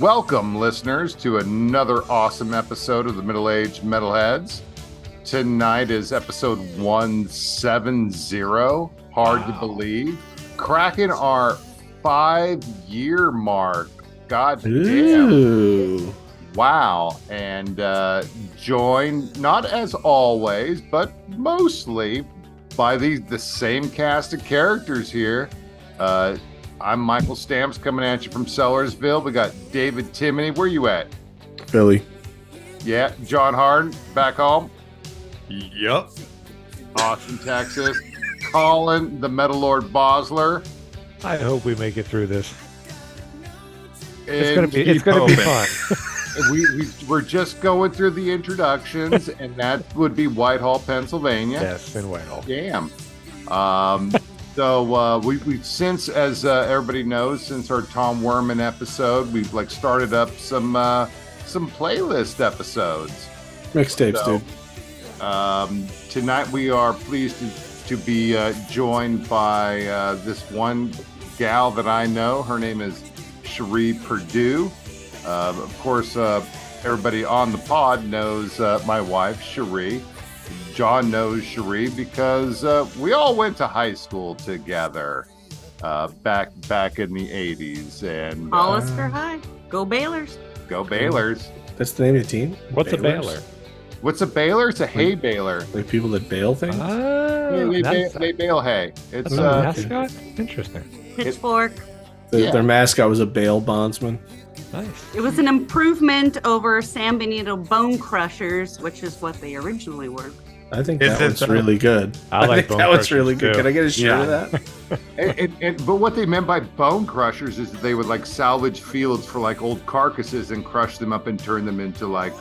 Welcome, listeners, to another awesome episode of the Middle Age Metalheads. Tonight is episode 170. Hard to believe. Cracking our five year mark. God damn. Wow. And uh, joined, not as always, but mostly by the, the same cast of characters here. Uh, I'm Michael Stamps coming at you from Sellersville. We got David Timoney. Where you at? Philly. Yeah, John Harden back home, Yup. Austin, Texas. Colin, the Metal Lord Bosler. I hope we make it through this. It's And gonna be it's gonna be fun. we, we, we're just going through the introductions, and that would be Whitehall, Pennsylvania. yes, in Whitehall. Damn. Um, so uh, we, we've since, as uh, everybody knows, since our Tom Werman episode, we've like started up some uh, some playlist episodes. Mixtapes, So- dude. Um, tonight we are pleased to, to be uh, joined by uh, this one gal that I know. Her name is Cherie Purdue. Uh, of course, uh, everybody on the pod knows uh, my wife, Cherie. John knows Cherie because uh, we all went to high school together uh, back back in the 80s. And uh, Hollister High. Go Baylors. go Baylors. That's the name of the team? What's a Baylors? baler? What's a baler? It's a hay baler. Like people that bail things? Ah, They, they, that's, ba- they bale hay. It's a uh, mascot. Interesting. Pitchfork. Their- yeah. Their mascot was a bail bondsman. Nice. It was an improvement over San Benito Bone Crushers, which is what they originally were. I think Is that it, one's uh, really good. I like think Bone that one's Crushers, really good. too. Can I get a shirt Yeah. of that? And, and, and- but what they meant by bone crushers is that they would like salvage fields for like old carcasses and crush them up and turn them into like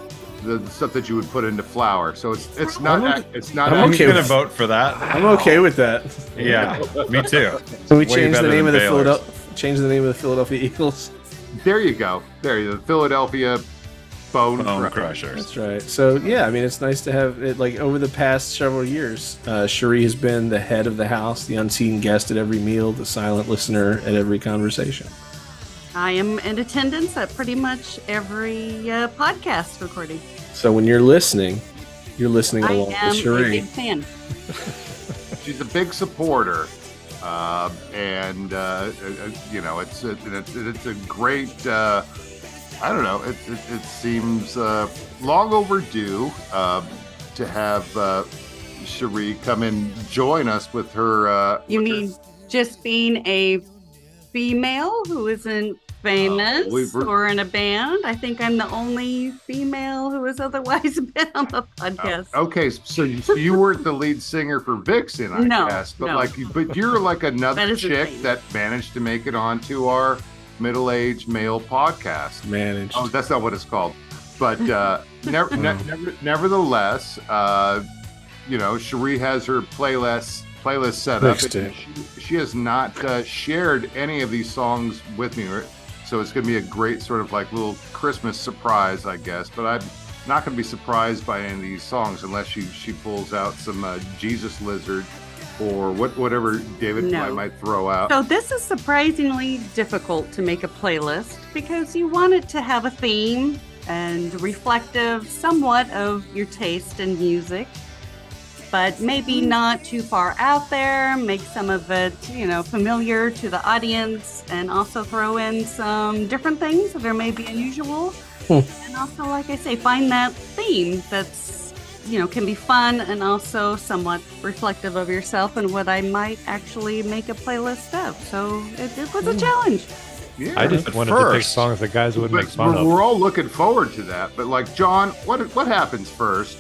the stuff that you would put into flour. So it's it's not I'm it's not I'm I'm okay gonna vote for that. I'm okay with that. Yeah, me too. So we Way change the name of the Philadelphia change the name of the Philadelphia Eagles? There you go. There you go. Philadelphia bone, Bone Crushers. crushers. That's right. So yeah, I mean, it's nice to have it. Like over the past several years, uh, Cherie has been the head of the house, the unseen guest at every meal, the silent listener at every conversation. I am in attendance at pretty much every uh, podcast recording. So when you're listening, you're listening I along am with a Cherie. big fan. She's a big supporter. Uh, and uh, uh, uh, you know it's a, it's, it's a great uh, I don't know it, it, it seems uh, long overdue uh, to have uh, Cherie come and join us with her uh, You with her- mean just being a female who isn't famous Uh, or in a band? I think I'm the only female who has otherwise been on the podcast. Oh, Okay, so you, so you weren't the lead singer for Vixen, I No, guess, but no. like, but you're like another That chick that managed to make it onto our middle-aged male podcast. Managed. Oh, that's not what it's called, but uh, never, ne- never, nevertheless, uh, you know, Cherie has her playlist playlist set up. She, she has not uh, shared any of these songs with me, so it's going to be a great sort of like little Christmas surprise, I guess. But I'm not going to be surprised by any of these songs unless she she pulls out some uh, Jesus Lizard or what whatever David No. might, might throw out. So this is surprisingly difficult to make a playlist because you want it to have a theme and reflective somewhat of your taste in music, but maybe not too far out there. Make some of it, you know, familiar to the audience, and also throw in some different things that are maybe unusual. Hmm. And also, like I say, find that theme that's you know can be fun and also somewhat reflective of yourself and what I might actually make a playlist of. So it, it was a hmm. challenge. yeah. I just But wanted to pick first- songs that guys would But make fun we're, of. we're all looking forward to that. But like John, what what happens first?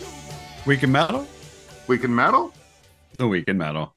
Weekend metal. Weekend metal? The weekend metal.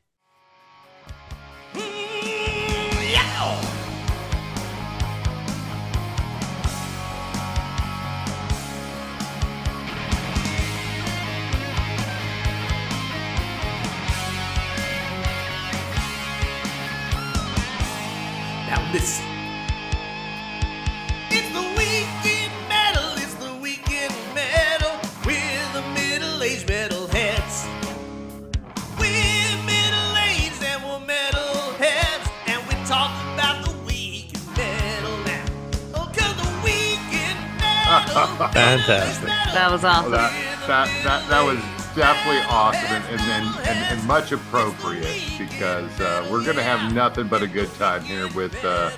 Fantastic. That was Well, awesome. that, that that that was definitely awesome and and, and, and, and much appropriate because uh, we're gonna have nothing but a good time here with uh,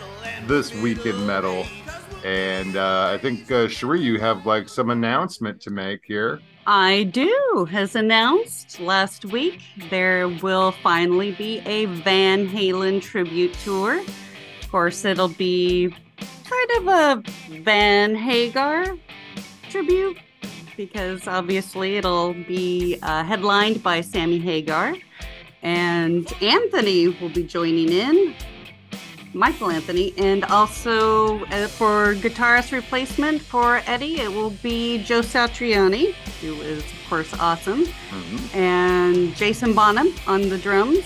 this weekend metal. And uh, I think uh, Cherie, you have like some announcement to make here. I do. Has announced last week, there will finally be a Van Halen tribute tour. Of course, it'll be kind of a Van Hagar tribute because obviously it'll be uh, headlined by Sammy Hagar. And Anthony will be joining in, Michael Anthony, and also uh, for guitarist replacement for Eddie, it will be Joe Satriani, who is of course awesome, and Jason Bonham on the drums.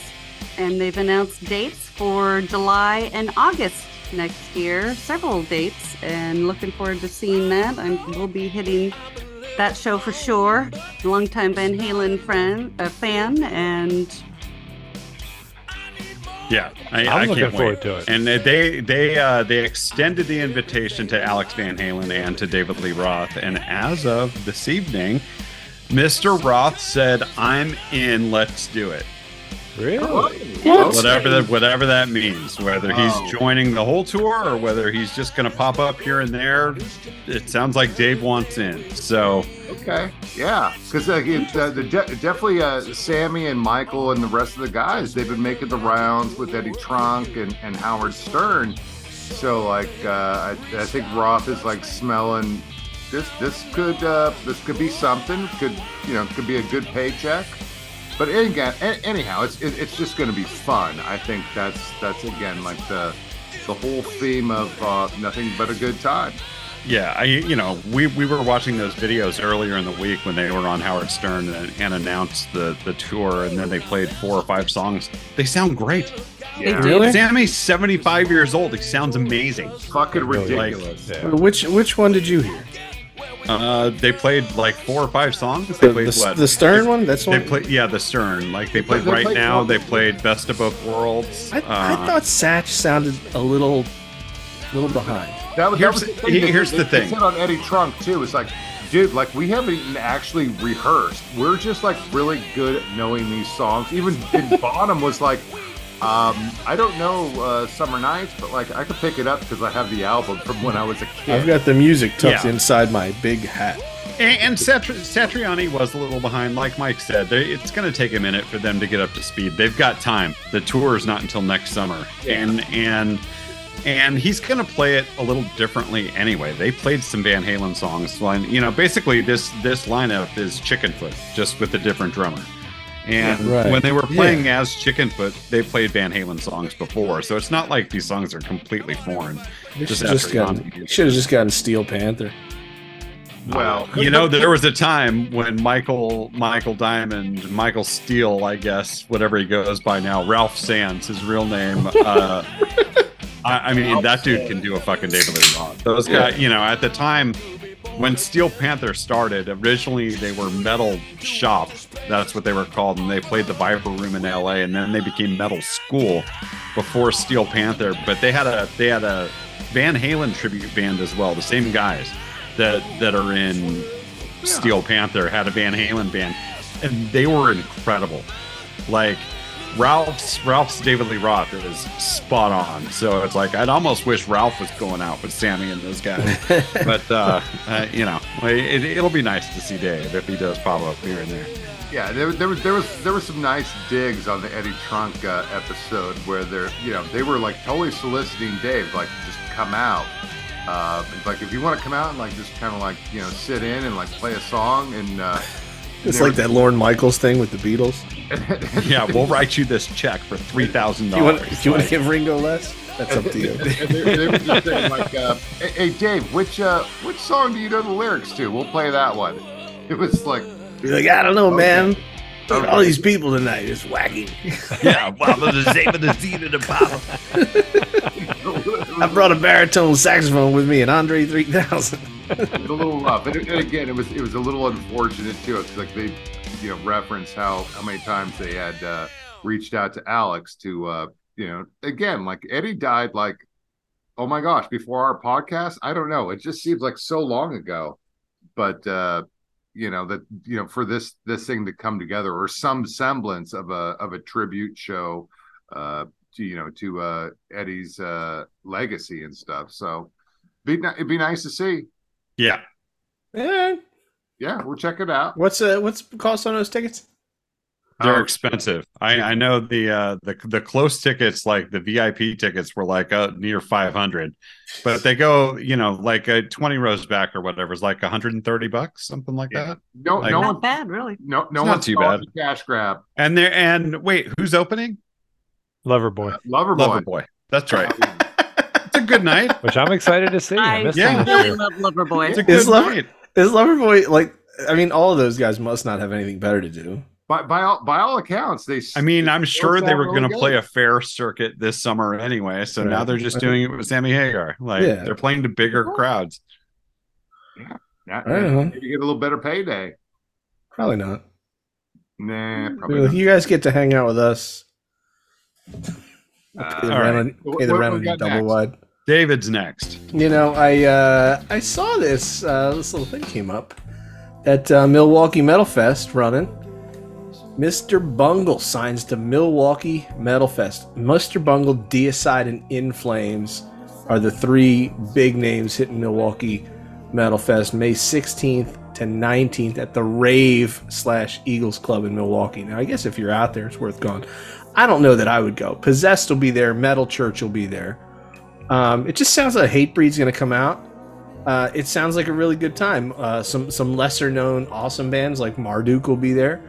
And they've announced dates for July and August next year, several dates, and looking forward to seeing that. I will be hitting that show for sure. Longtime Van Halen friend, uh, fan, and Yeah, I, I'm I looking can't forward wait. to it. And they they uh, they extended the invitation to Alex Van Halen and to David Lee Roth. And as of this evening, Mr. Roth said, "I'm in. Let's do it." Really? Whatever that whatever that means, whether he's Oh. joining the whole tour or whether he's just going to pop up here and there, it sounds like Dave wants in. So Okay, yeah, because uh, uh, de- definitely uh, Sammy and Michael and the rest of the guys they've been making the rounds with Eddie Trunk and, and Howard Stern. So like uh, I, I think Roth is like smelling this this could uh, this could be something could you know could be a good paycheck. But again, a- anyhow, it's it, it's just going to be fun. I think that's that's again like the the whole theme of uh, nothing but a good time. Yeah, I you know we, we were watching those videos earlier in the week when they were on Howard Stern and, and announced the the tour, and then they played four or five songs. They sound great. they Yeah. do. Really? Sammy's seventy five years old. He sounds amazing. Fucking Really like- ridiculous. Yeah. Which which one did you hear? Uh, they played like four or five songs. The, They played the, what? the Stern one? That's They one. played yeah the Stern. Like they played They right played now. one- They played Best of Both Worlds. I, I Uh, thought Satch sounded a little, little behind. That was, Here's that was the- the thing. here's they, the they thing. said on Eddie Trunk too. It's like, dude, like we haven't even actually rehearsed. We're just like really good at knowing these songs. Even and Bonham was like, um, I don't know uh, Summer Nights, but like I could pick it up because I have the album from when I was a kid. I've got the music tucked Yeah. inside my big hat. And, and Satri- Satriani was a little behind, like Mike said. They, it's going to take a minute for them to get up to speed. They've got time. The tour is not until next summer, and and and he's going to play it a little differently anyway. They played some Van Halen songs. Well, and, you know, basically this this lineup is Chickenfoot, just with a different drummer. And Yeah, right. when they were playing as Chickenfoot, they played Van Halen songs before, so it's not like these songs are completely foreign. Just should just gotten, should have just gotten Steel Panther. well, You know, there was a time when Michael Michael Diamond, Michael Steele, I guess, whatever he goes by now, Ralph Sands, his real name. Uh, I, I mean, that dude can do a fucking David Lee Roth. Those guys, you know, at the time when Steel Panther started, originally they were Metal Shop. That's what they were called, and they played the Viper Room in L.A. And then they became Metal School before Steel Panther. But they had a they had a Van Halen tribute band as well. The same guys that that are in Steel Panther had a Van Halen band, and they were incredible. Like Ralph's Ralph's David Lee Roth is spot on. So it's like I'd almost wish Ralph was going out with Sammy and those guys. but uh, uh, you know, it, it'll be nice to see Dave if he does pop up here and there. Yeah, there, there was there was there was some nice digs on the Eddie Trunk uh, episode where they're you know they were like totally soliciting Dave like just come out. Uh, like if you want to come out and like just kind of like you know sit in and like play a song and uh, It's There- like that Lorne Michaels thing with the Beatles. Yeah, we'll write you this check for three thousand Do you want, dollars. do you want to give Ringo less? That's up to you. and they, they were just saying like, uh, hey, hey Dave, which uh, which song do you know the lyrics to? We'll play that one. It was like You're like, I don't know, man. Look at All these people tonight is wacky. Yeah, well, there's a Zave the Z to the bottom. I brought a baritone saxophone with me, and Andre 3000. It's a little rough, and, and again, it was it was a little unfortunate too. It's like they, you know, reference how how many times they had uh, reached out to Alex to, uh, you know, again, like Eddie died like, oh my gosh, before our podcast. I don't know. It just seems like so long ago, but uh, you know that you know for this this thing to come together or some semblance of a of a tribute show uh to you know to uh Eddie's uh legacy and stuff. So be it'd be nice to see. Yeah. Eh, Yeah, we'll check it out. what's uh what's the cost on those tickets? They're Oh, expensive. I, I know the uh the the close tickets, like the VIP tickets, were like uh, near five hundred, but they go, you know, like uh, twenty rows back or whatever is like one hundred and thirty bucks, something like Yeah. that. No, Like- no Not one, bad, really. no, no It's not one's too bad. cash grab. And there and wait, who's opening? Loverboy, Uh, Lover boy. That's right. It's a good night. which I'm excited to see. I I Yeah. really love Loverboy. It's a good Is Lover- night. Is Loverboy like? I mean, all of those guys must not have anything better to do. By by all by all accounts, they. I mean, I'm sure they were going to play a fair circuit this summer anyway. So now they're just doing it with Sammy Hagar. Like Yeah. they're playing to bigger crowds. Yeah, I don't know. maybe get a little better payday. Probably not. Nah, probably not. You guys get to hang out with us. Uh, Pay the all right. rent on- pay the what rent we on got double next? wide. David's next. You know, I uh, I saw this uh, this little thing came up at uh, Milwaukee Metal Fest running. Mr. Bungle signs to Milwaukee Metal Fest. Mr. Bungle, Deicide, and In Flames are the three big names hitting Milwaukee Metal Fest May 16th to 19th at the Rave slash Eagles Club in Milwaukee. Now, I guess if you're out there, it's worth going. I don't know that I would go. Possessed will be there. Metal Church will be there. Um, it just sounds like Hatebreed's going to come out. Uh, it sounds like a really good time. Uh, some some lesser known awesome bands like Marduk will be there,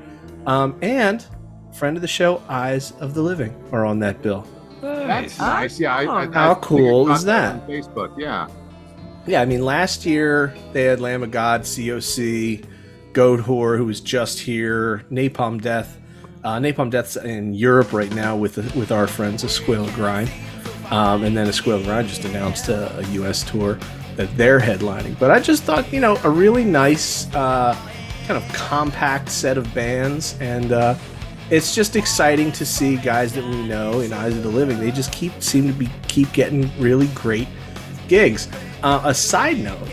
um, and friend of the show, Eyes of the Living, are on that bill. That's nice. Yeah, I, I, How I think cool is that? on Facebook, yeah. Yeah, I mean, last year they had Lamb of God, COC, Goatwhore, who was just here, Napalm Death. Uh, Napalm Death's in Europe right now with with our friends, Escuela Grind. Um, and then Escuela Grind just announced a, a U.S. tour that they're headlining. But I just thought, you know, a really nice uh, kind of compact set of bands. And uh, it's just exciting to see guys that we know in Eyes of the Living. They just keep seem to be keep getting really great gigs. Uh, a side note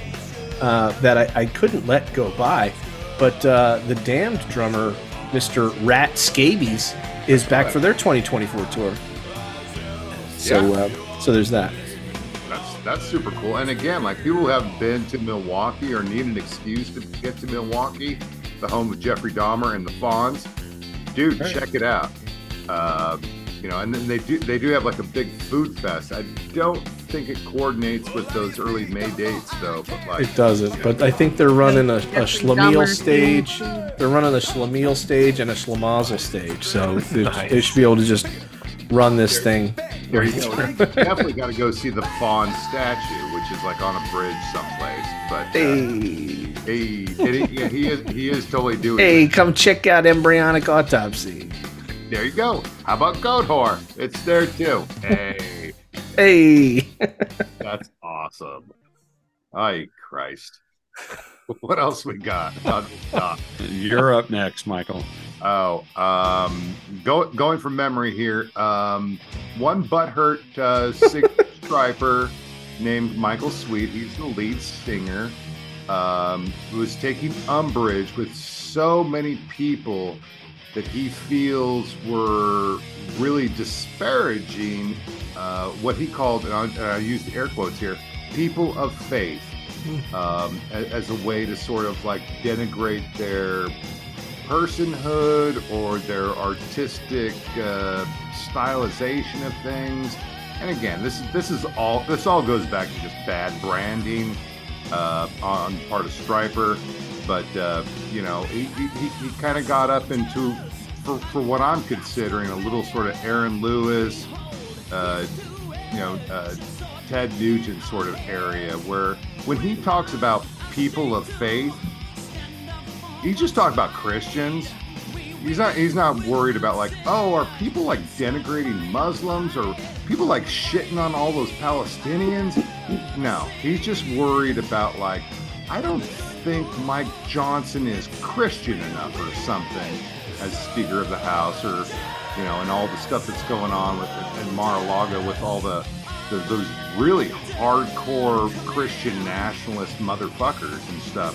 uh, that I, I couldn't let go by, but uh, the Damned drummer, Mr. Rat Scabies, is back for their 2024 tour. So, uh, so there's that. That's that's super cool. And again, like people who haven't been to Milwaukee or need an excuse to get to Milwaukee, the home of Jeffrey Dahmer and the Fonz, dude, Right. check it out. Uh, you know, and then they do they do have like a big food fest. I don't think it coordinates with those early May dates though, but like It doesn't, but I think they're running a, a Schlemiel stage. They're running a Schlemiel stage and a Schlemazel stage, so they, Nice. they should be able to just run this thing. there you go. Definitely got to go see the Fawn statue, which is like on a bridge someplace. But uh, Hey, hey, and he, yeah, he is he is totally doing. hey, it. come check out Embryonic Autopsy. There you go. How about Goatwhore? It's there too. Hey. Hey. That's awesome. Ay, Christ. What else we got? You're up next, Michael. Oh, um, go, going from memory here. Um, one butthurt uh, singer Stryper named Michael Sweet. He's the lead singer. Um, was taking umbrage with so many people that he feels were really disparaging uh, what he called, and I, I use air quotes here, people of faith, um, a- as a way to sort of like denigrate their personhood or their artistic uh, stylization of things. And again, this is this is all this all goes back to just bad branding uh, on part of Stryper. But uh, you know, he, he, he- he kind of got up into for, for what I'm considering a little sort of Aaron Lewis, uh, you know, uh, Ted Nugent sort of area where when he talks about people of faith, he's just talking about Christians. He's not he's not worried about like, oh, are people like denigrating Muslims or people like shitting on all those Palestinians? No, he's just worried about like, I don't think Mike Johnson is Christian enough or something as Speaker of the House or you know, and all the stuff that's going on with in Mar-a-Lago with all the the, those really hardcore Christian nationalist motherfuckers and stuff.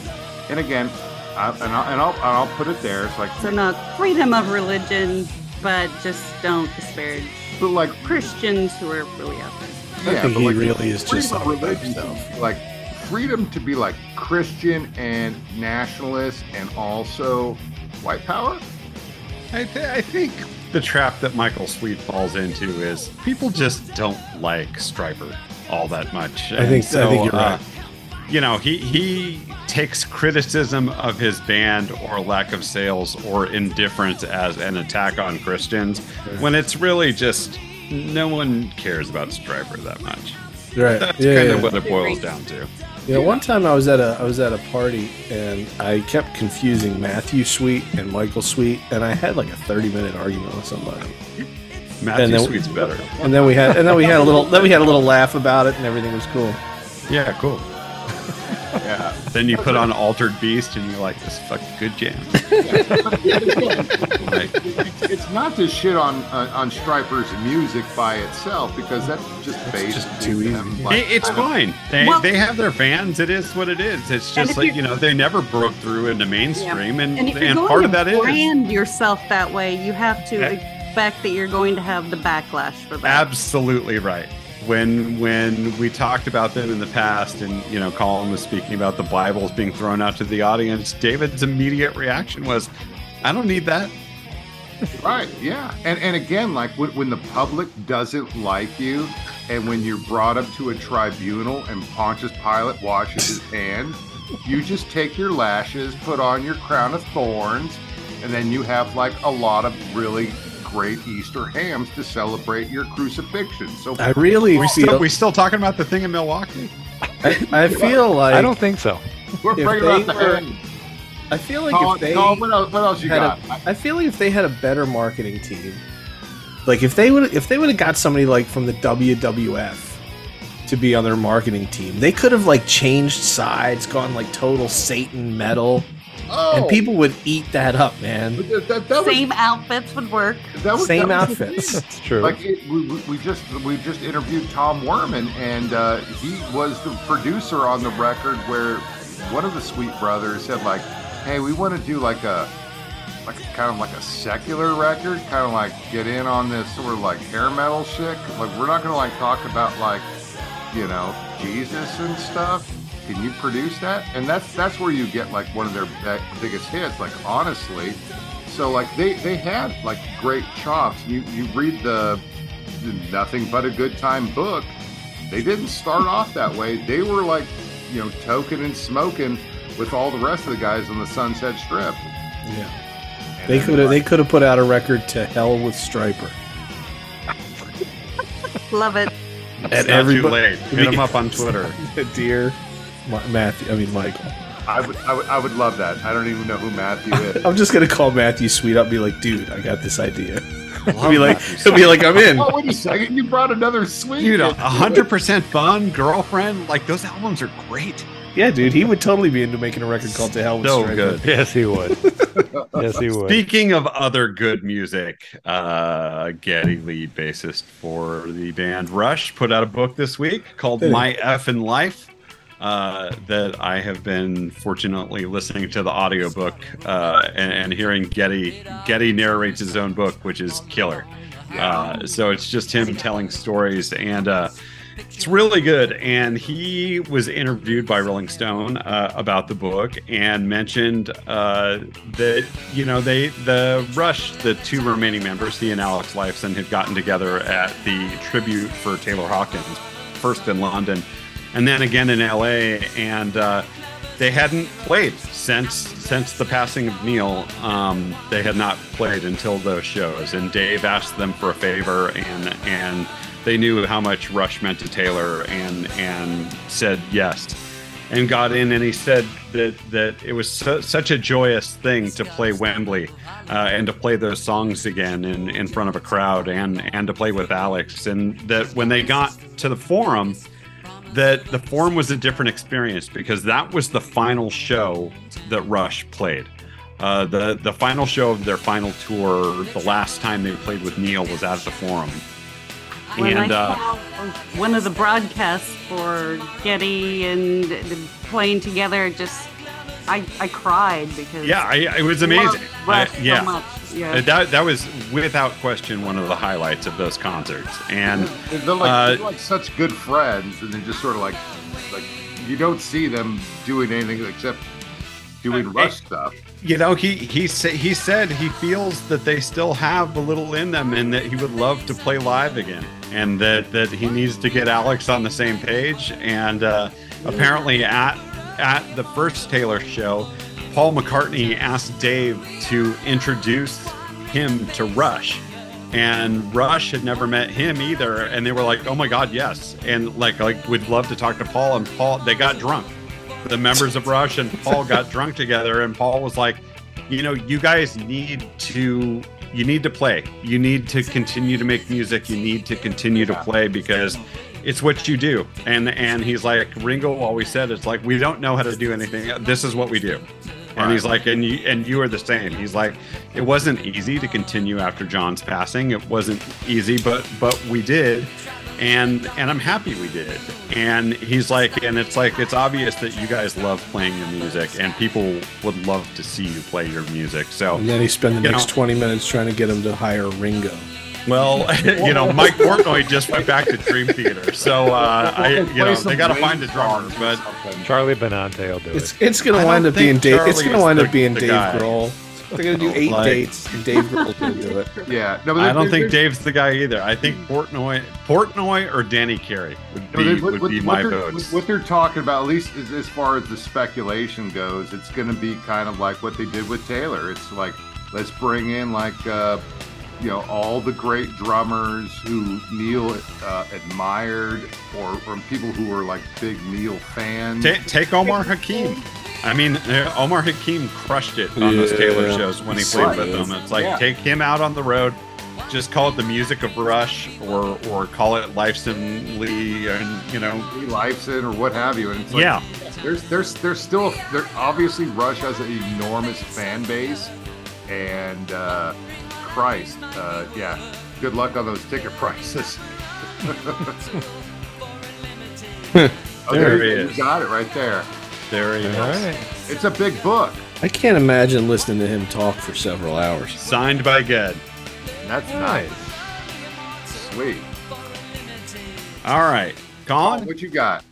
And again, I, and, I'll, and I'll and I'll put it there. It's like, So not freedom of religion, but just don't disparage but like Christians who are really out there. I Yeah, think but he like, really is just freedom of talking about religion, himself. like freedom to be like Christian and nationalist and also white power. I, th- I think the trap that Michael Sweet falls into is people just don't like Stryper all that much. I think- I think you're uh, right. You know, he he takes criticism of his band or lack of sales or indifference as an attack on Christians when it's really just no one cares about Stryper that much. Right. That's yeah, kind yeah. of what it boils down to. Know, one time I was at a I was at a party and I kept confusing Matthew Sweet and Michael Sweet, and I had like a thirty minute argument with somebody. Matthew And then- Sweet's better. And then we had and then we had a little then we had a little laugh about it, and everything was cool. Yeah, cool. Yeah. Then you put on Altered Beast and you're like, this is fucking good jam. Like, it's not to shit on uh, on Stryper's music by itself because that's just based just too them, easy. like, It- it's fine. They, Well- they have their fans. It is what it is. It's just like you- you know they never broke through into mainstream, and And if you're and going part to of that is brand yourself that way, you have to Yeah. expect that you're going to have the backlash for that. absolutely right. When when we talked about them in the past, and you know Colin was speaking about the Bibles being thrown out to the audience, David's immediate reaction was, "I don't need that." Right. Yeah. And and again, like when, when the public doesn't like you, and when you're brought up to a tribunal and Pontius Pilate washes his hands, you just take your lashes, put on your crown of thorns, and then you have like a lot of really great Easter hams to celebrate your crucifixion. So I really We feel still we still talking about the thing in Milwaukee. I, I feel like I don't think so. we're bringing they out the were- I feel like Colin, if they Colin, what, else, what else you had got? a, I feel like if they had a better marketing team, like if they would if they would have got somebody like from the WWF to be on their marketing team, they could have like changed sides, gone like total Satan metal, oh, and people would eat that up, man. but that, that, that was, Same outfits would work. that was, Same that outfits. thing. It's true. Like it, we, we- we just we just interviewed Tom Werman, and uh, he was the producer on the record where one of the Sweet Brothers said like, "Hey, we want to do like a like a, kind of like a secular record, kind of like get in on this sort of like hair metal shit. Like we're not gonna like talk about like you know Jesus and stuff. Can you produce that? And that's that's where you get like one of their biggest hits. Like honestly." So like they they had like great chops. You you read the, the Nothing But a Good Time book. They didn't start off that way. They were like you know token and smoking with all the rest of the guys on the Sunset Strip. Yeah, And they could have they could have put out a record to hell with Stryper. Love it. It's And not everybody- too late. Hit him up on Twitter. Dear Ma- Matthew, I mean Michael. I would, I would I would love that. I don't even know who Matthew is. I'm just gonna call Matthew Sweet up, and be like, dude, I got this idea. He'll be like, Matthew he'll be like, I'm in. oh wait a second! You brought another sweet. Dude, a hundred percent fun, girlfriend. Like those albums are great. Yeah, dude, he would totally be into making a record called "To Hell with So Stryper." good. yes, he would. yes, he would. Speaking of other good music, uh, Geddy, lead bassist for the band Rush, put out a book this week called My Effin' Life. Uh, that I have been fortunately listening to the audiobook uh, and, and hearing Geddy Geddy narrates his own book, which is killer. Uh, so it's just him telling stories and uh, it's really good. And he was interviewed by Rolling Stone uh, about the book and mentioned uh, that you know they the Rush, the two remaining members, he and Alex Lifeson, had gotten together at the tribute for Taylor Hawkins, first in London, and then again in L.A. and uh, they hadn't played since since the passing of Neil. Um, they had not played until those shows, and Dave asked them for a favor, and and they knew how much Rush meant to Taylor, and and said yes, and got in, and he said that that it was su- such a joyous thing to play Wembley, uh, and to play those songs again in in front of a crowd, and and to play with Alex, and that when they got to the forum that the forum was a different experience because that was the final show that Rush played. Uh, the the final show of their final tour, the last time they played with Neil was at the forum, When and I uh, one of the broadcasts for Geddy and the playing together, just I I cried because yeah, I, it was amazing. I- Rush so yeah, much. Yeah. That that was without question one of the highlights of those concerts. And They're like, Uh, they're like such good friends, and they're just sort of like, like you don't see them doing anything except doing Uh, Rush stuff. you know, he he sa- he said he feels that they still have a little in them, and that he would love to play live again, and that that he needs to get Alex on the same page. And uh, apparently, at at the first Taylor show, Paul McCartney asked Dave to introduce him to Rush. And Rush had never met him either, and they were like, "Oh my God, yes!" And like, like, we'd love to talk to Paul. And Paul, they got drunk the members of Rush and Paul got drunk together, and Paul was like, "You know, you guys need to, you need to play. You need to continue to make music. You need to continue to play because it's what you do." And and he's like, Ringo always said, "It's like we don't know how to do anything. This is what we do." And he's like, and you and you are the same. He's like, it wasn't easy to continue after John's passing. It wasn't easy, but but we did and and I'm happy we did. And he's like, and it's like it's obvious that you guys love playing your music, and people would love to see you play your music. So, And then he spent the next know- 20 minutes trying to get him to hire Ringo. Well, you know, Mike Portnoy just went back to Dream Theater, so uh, I, you know, they got to find a drummer, but Charlie Benante will do it. it's it's gonna wind up being think Dave. It's gonna wind up being Dave guy. Grohl. They're gonna do eight Like- dates, and Dave Grohl's gonna do it. Yeah, no, but I don't think Dave's the guy either. I think Portnoy, Portnoy or Danny Carey would be they- what- would be what my they're- votes. What they're talking about, at least as, as far as the speculation goes, it's going to be kind of like what they did with Taylor. It's like let's bring in like uh, you know all the great drummers who Neil uh, admired, or, or people who were like big Neil fans. Ta take Omar Hakim. I mean, uh, Omar Hakim crushed it on those Taylor shows when he played so with them. It's like Yeah. take him out on the road, just call it the music of Rush, or or call it Lifeson Lee, and you know, Lee Lifeson or what have you, and it's like, yeah, there's there's there's still there obviously Rush has an enormous fan base, and uh, Christ, uh, yeah, good luck on those ticket prices. oh, There there he you is. You got it right there. there he is. All right. It's a big book. I can't imagine listening to him talk for several hours. Signed by Ged. That's Nice. nice. Sweet. All right, Colin. What you got?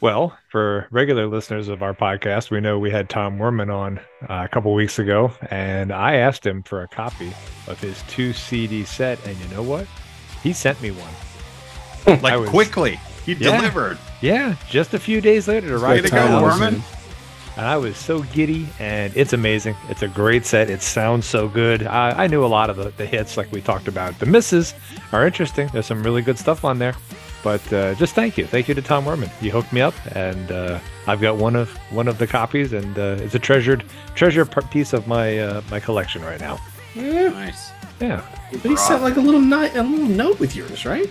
Well, for regular listeners of our podcast, we know we had Tom Werman on uh, a couple weeks ago, and I asked him for a copy of his two CD set, and you know what? He sent me one. Like was- quickly, he Yeah. delivered. Yeah, just a few days later to write to it go. Werman. And I was so giddy, and it's amazing. It's a great set. It sounds so good. I, I knew a lot of the, the hits, like we talked about. The misses are interesting. There's some really good stuff on there. But uh, just thank you, thank you to Tom Werman. You hooked me up, and uh, I've got one of one of the copies, and uh, it's a treasured treasure piece of my uh, my collection right now. Nice. Yeah, But he sent like a little night, a little note with yours, right?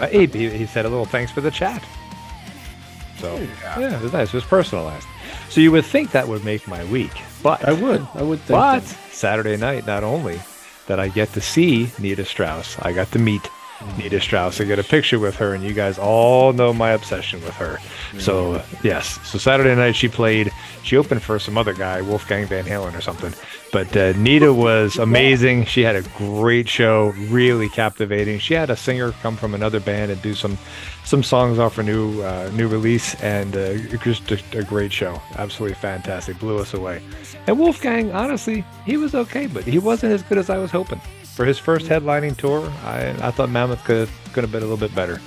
uh, he, he he said a little thanks for the chat. So yeah, it was nice. It was personalized. So you would think that would make my week, but I would. I would think. But that. Saturday night, not only that I get to see Nita Strauss, I got to meet Nita Strauss. I get a picture with her, and you guys all know my obsession with her. So uh, yes, so Saturday night she played. She opened for some other guy, Wolfgang Van Halen or something. But uh, Nita was amazing. She had a great show, really captivating. She had a singer come from another band and do some some songs off her new uh, new release, and uh, just a, a great show. Absolutely fantastic. Blew us away. And Wolfgang, honestly, he was okay, but he wasn't as good as I was hoping. For his first headlining tour, I, I thought Mammoth could could have been a little bit better.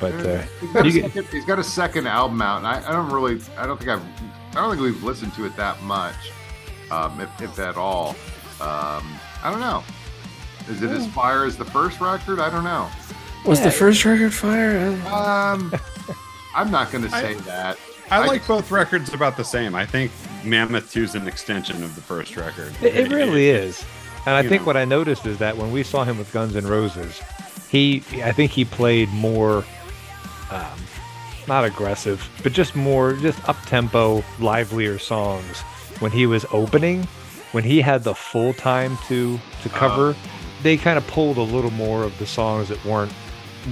But uh, He's got, a get- second, he's got a second album out, and I, I don't really, I don't think I've, I don't think we've listened to it that much, um, if, if at all. Um, I don't know. Is it as fire as the first record? I don't know. was the first record fire? Um, I'm not going to say that. I I- like both records about the same. I think Mammoth 2 is an extension of the first record. It, it really is. And I think know. what I noticed is that when we saw him with Guns N' Roses, he, I think he played more, um, not aggressive, but just more, just up tempo, livelier songs. When he was opening, when he had the full time to to cover, they kind of pulled a little more of the songs that weren't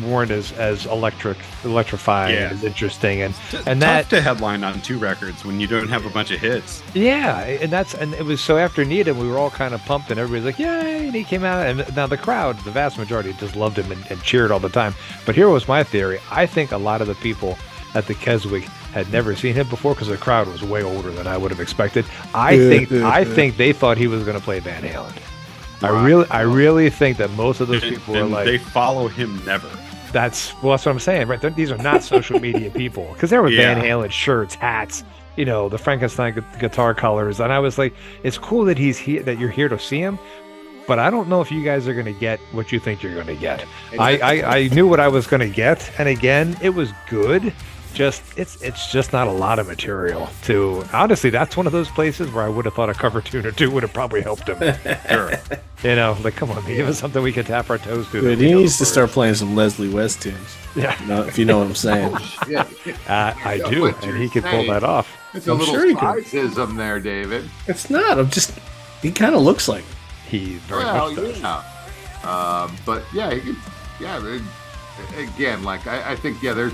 weren't as as electric, electrifying, Yeah. as interesting, and T- and tough that to headline on two records when you don't have a bunch of hits. yeah, and that's and it was so after Needham, we were all kind of pumped, and everybody's like, "Yay!" And he came out, and now the crowd, the vast majority, just loved him and, and cheered all the time. But here was my theory: I think a lot of the people at the Keswick had never seen him before because the crowd was way older than I would have expected. I think I think they thought he was going to play Van Halen. I really, I really think that most of those And- people and like, they follow him never. that's well, that's what I'm saying, right? They're- These are not social media people because there were Van Halen shirts, hats, you know, the Frankenstein gu- guitar colors, and I was like, it's cool that he's here, that you're here to see him, but I don't know if you guys are going to get what you think you're going to get. I, I, I knew what I was going to get, and again, it was good. Just it's it's just not a lot of material to honestly. That's one of those places where I would have thought a cover tune or two would have probably helped him. Sure. you know, like come on, give us something we can tap our toes to. Dude, he know needs to the start playing some Leslie West tunes. Yeah. You know, if you know what I'm saying. Yeah, Uh, I do, and he could pull that off. it's a I'm little sure he there, David. It's not. I'm just. He kind of looks like. He very Well, much does. yeah. Um, but yeah, he could, yeah. Again, like I, I think, yeah, there's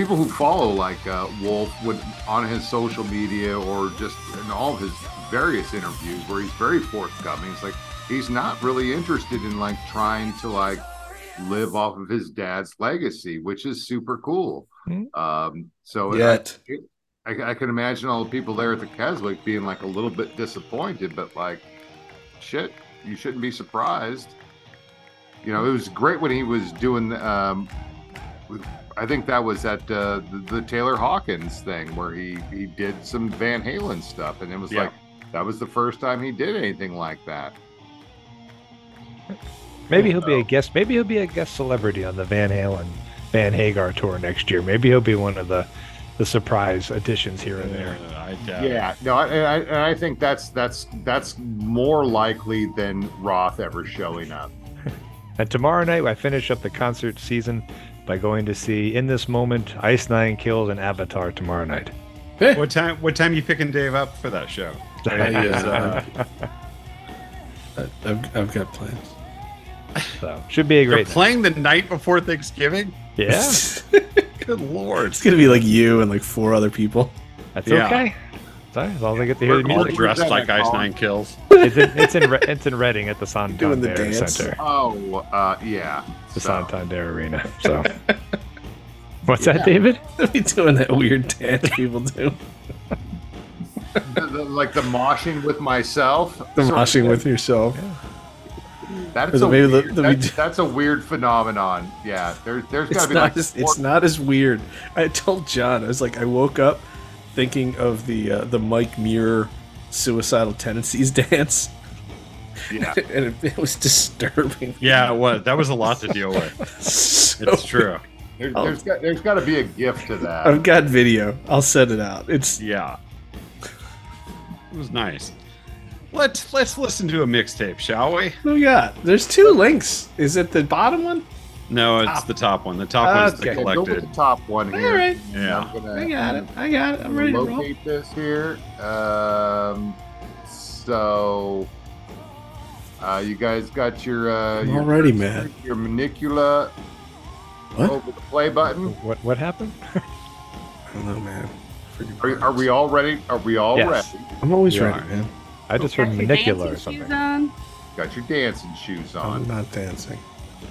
people who follow like uh, Wolf would on his social media or just in all of his various interviews where he's very forthcoming. It's like he's not really interested in like trying to like live off of his dad's legacy, which is super cool. Mhm. Um, so I- Yet. I, I can imagine all the people there at the Keswick being like a little bit disappointed, but like, shit, you shouldn't be surprised. You know, it was great when he was doing. Um, with- I think that was at uh, the, the Taylor Hawkins thing where he he did some Van Halen stuff, and it was Yeah. like that was the first time he did anything like that. Maybe he'll be a guest. Maybe he'll be a guest celebrity on the Van Halen Van Hagar tour next year. Maybe he'll be one of the the surprise additions here and there. Uh, I doubt it. Yeah, no, I, and I, and I think that's that's that's more likely than Roth ever showing up. And tomorrow night, I finish up the concert season by going to see In This Moment, Ice Nine Kills, and Avatar tomorrow night. What time? What time you picking Dave up for that show? I, uh, I've, I've got plans. so should be a You're great night. playing the night before Thanksgiving. Yeah, Good lord! It's gonna be like you and like four other people. that's Yeah. okay. Sorry, as long as I get to hear the All music. dressed like Ice home? Nine Kills. It's in it's in, Re- it's in Reading at the Doing the Santander dance. Center, Oh, uh, yeah. the So- Santander Arena. So, what's that, David? They'll be doing that weird dance people do. the, the- like the moshing with myself. The sort of moshing with yourself. That's a maybe the- weird, the- that's, that's a weird phenomenon. Yeah, there, there's got It's to be not like as four- it's not as weird. I told John I was like I woke up thinking of the uh, the Mike Muir suicidal tendencies dance, yeah. and it, it was disturbing. Yeah, it was. That was a lot to deal with. So- It's true. There, Oh. there's got there's got to be a gift to that. I've got video. I'll send it out. It's Yeah. It was nice. Let's let's listen to a mixtape, shall we? what we got. There's two links. Is it the bottom one? No, it's the top one. The top one's the Okay, Okay, go with collected. the top one here. All right, Yeah. I'm gonna, I got it. I got it. I'm I'm ready to gonna roll. locate this here. Um, so, uh, you guys got your uh, I'm your, already mad. your manicula What? over the play button. What what happened? I don't know, man. Are, are we all ready? Are we all Yes. ready? I'm always You ready, are. man. I just heard Got your manicula or shoes something. on? Got your dancing shoes on. I'm on. not dancing.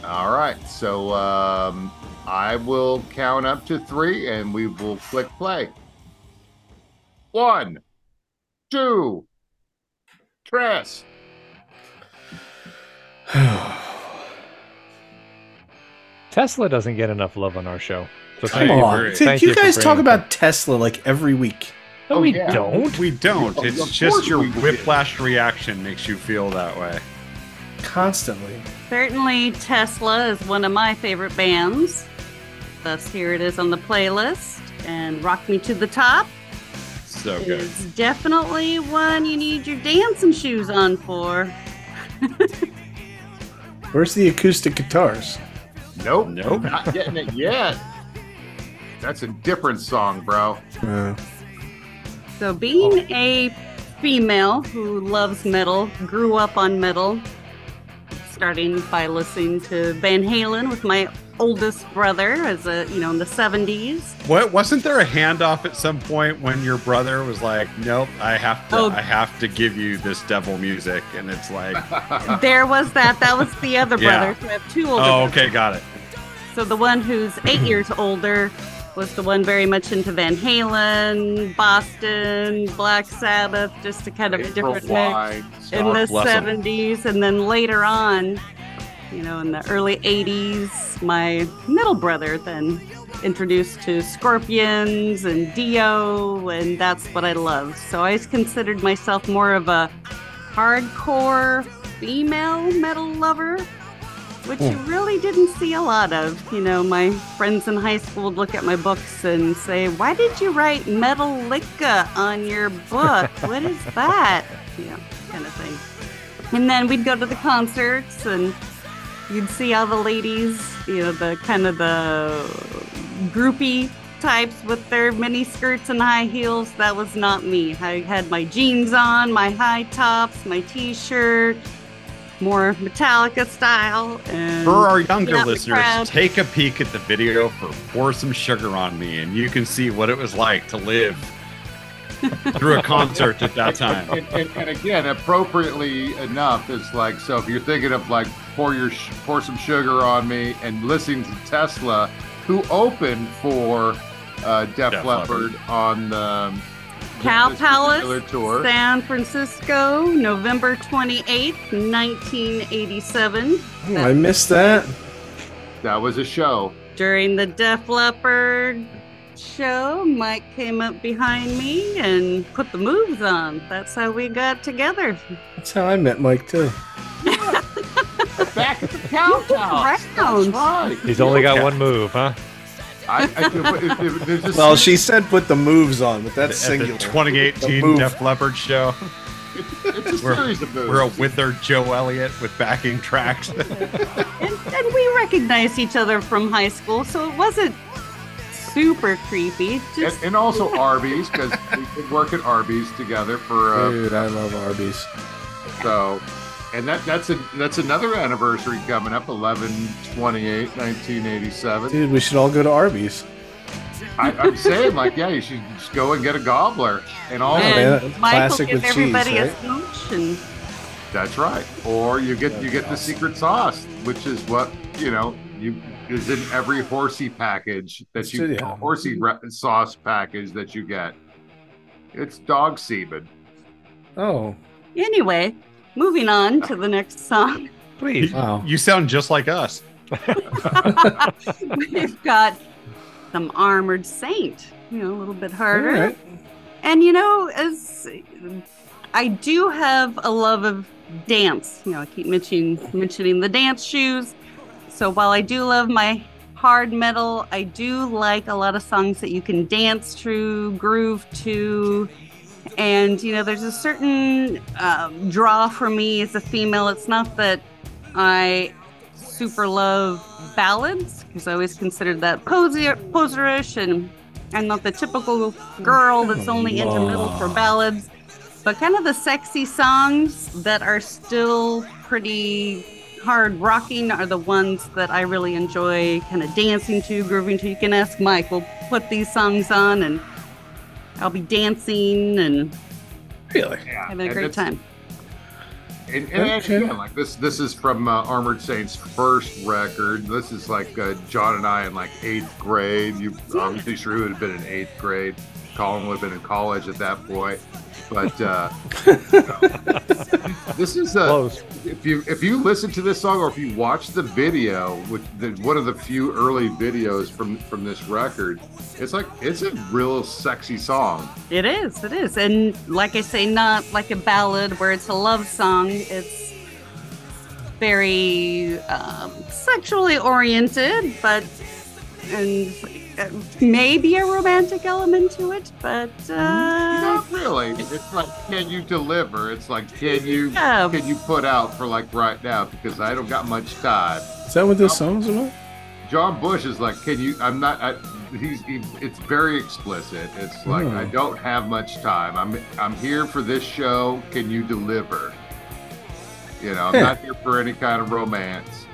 All right. So um, I will count up to three and we will click play. One, two, tres. Tesla doesn't get enough love on our show. So I thank Come you. on, agree. Dude, Thank you you guys talk bringing about Tesla like every week. No, Oh, we yeah. don't. We don't. It's just your whiplash reaction makes you feel that way. Constantly. Certainly, Tesla is one of my favorite bands. Thus, here it is on the playlist. And Rock Me to the Top So good. is definitely one you need your dancing shoes on for. Where's the acoustic guitars? Nope. Nope. Not getting it yet. That's a different song, bro. Uh, So, being a female who loves metal, grew up on metal, starting by listening to Van Halen with my oldest brother as a you know in the 70s. What wasn't there a handoff at some point when your brother was like, "Nope, I have to, Oh. I have to give you this devil music," and it's like, There was that. That was the other Yeah. brother. So I have two older. "Oh, brothers. okay, got it." So the one who's eight years older was the one very much into Van Halen, Boston, Black Sabbath, just a kind of a different mix in the 70s. And then later on, you know, in the early 80s, my middle brother then introduced to Scorpions and Dio, and that's what I love. So I always considered myself more of a hardcore female metal lover which you really didn't see a lot of. You know, my friends in high school would look at my books and say, Why did you write Metallica on your book? what is that? You know, kind of thing. And then we'd go to the concerts and you'd see all the ladies, you know, the kind of the groupie types with their mini skirts and high heels. That was not me. I had my jeans on, my high tops, my t shirt, more Metallica style. And For our younger Get out the listeners, take a peek at the video for "Pour Some Sugar on Me," and you can see what it was like to live through a concert at that time. and, and, and again, appropriately enough, it's like so. If you're thinking of like pour your pour some sugar on me and listening to Tesla, who opened for uh, Def, Def Leppard on the Cow Palace, tour. San Francisco, November 28th, 1987. Oh, I missed that. That was a show. During the Def Leppard show, Mike came up behind me and put the moves on. That's how we got together. That's how I met Mike too. Back at the Cow Palace. Round. He's only got one move, huh? I, I, if- if- there's a Well, she said put the moves on, but that's At the singular. 2018 The move. Def Leppard show, it's a we're- series of moves. we're a withered Joe Elliott with backing tracks. And, and we recognized each other from high school, so it wasn't super creepy. and, Just and also Arby's because we could work at Arby's together for uh, Dude, I love Arby's. So, and that that's a that's another anniversary coming up 11 28 1987. Dude, we should all go to Arby's. I, I'm saying, like, yeah, you should just go and get a gobbler and all Yeah, that. and man, Michael classic give with cheese, everybody right? a smooch and That's right. Or you get you get the secret sauce, which is what you know you is in every horsey package that you Yeah. horsey re- sauce package that you get. It's dog semen. Oh, anyway, moving on to the next song. Please. wow. you sound just like us. We've got some Armored Saint, you know, a little bit harder. right. And you know, as I do have a love of dance, you know, I keep mentioning mentioning the dance shoes. So while I do love my hard metal, I do like a lot of songs that you can dance to, groove to. And you know, there's a certain um, draw for me as a female. It's not that I super love ballads because I always considered that poser, poserish, and I'm not the typical girl that's only into metal for ballads. But kind of the sexy songs that are still pretty hard rocking are the ones that I really enjoy kind of dancing to, grooving to. You can ask Mike, we'll put these songs on and I'll be dancing and Really? having a great it's- time. And, and Okay. again, like this, this is from uh, Armored Saints' first record. This is like uh, John and I in like eighth grade. You obviously sure would have been in eighth grade. Colin would have been in college at that point. But uh, this is uh, Close. if you if you listen to this song or if you watch the video, which the, one of the few early videos from from this record, it's like it's a real sexy song. It is, it is. And like I say, not like a ballad where it's a love song. It's very um, sexually oriented, but and maybe a romantic element to it, but uh, Not really. It's like, can you deliver? It's like, can you Yeah. can you put out for like right now? Because I don't got much time. Is that what this song's about? John Bush is like, can you? I'm not. I, he's. He, it's very explicit. It's like, Hmm. I don't have much time. I'm. I'm here for this show. Can you deliver? You know, I'm Yeah. not here for any kind of romance.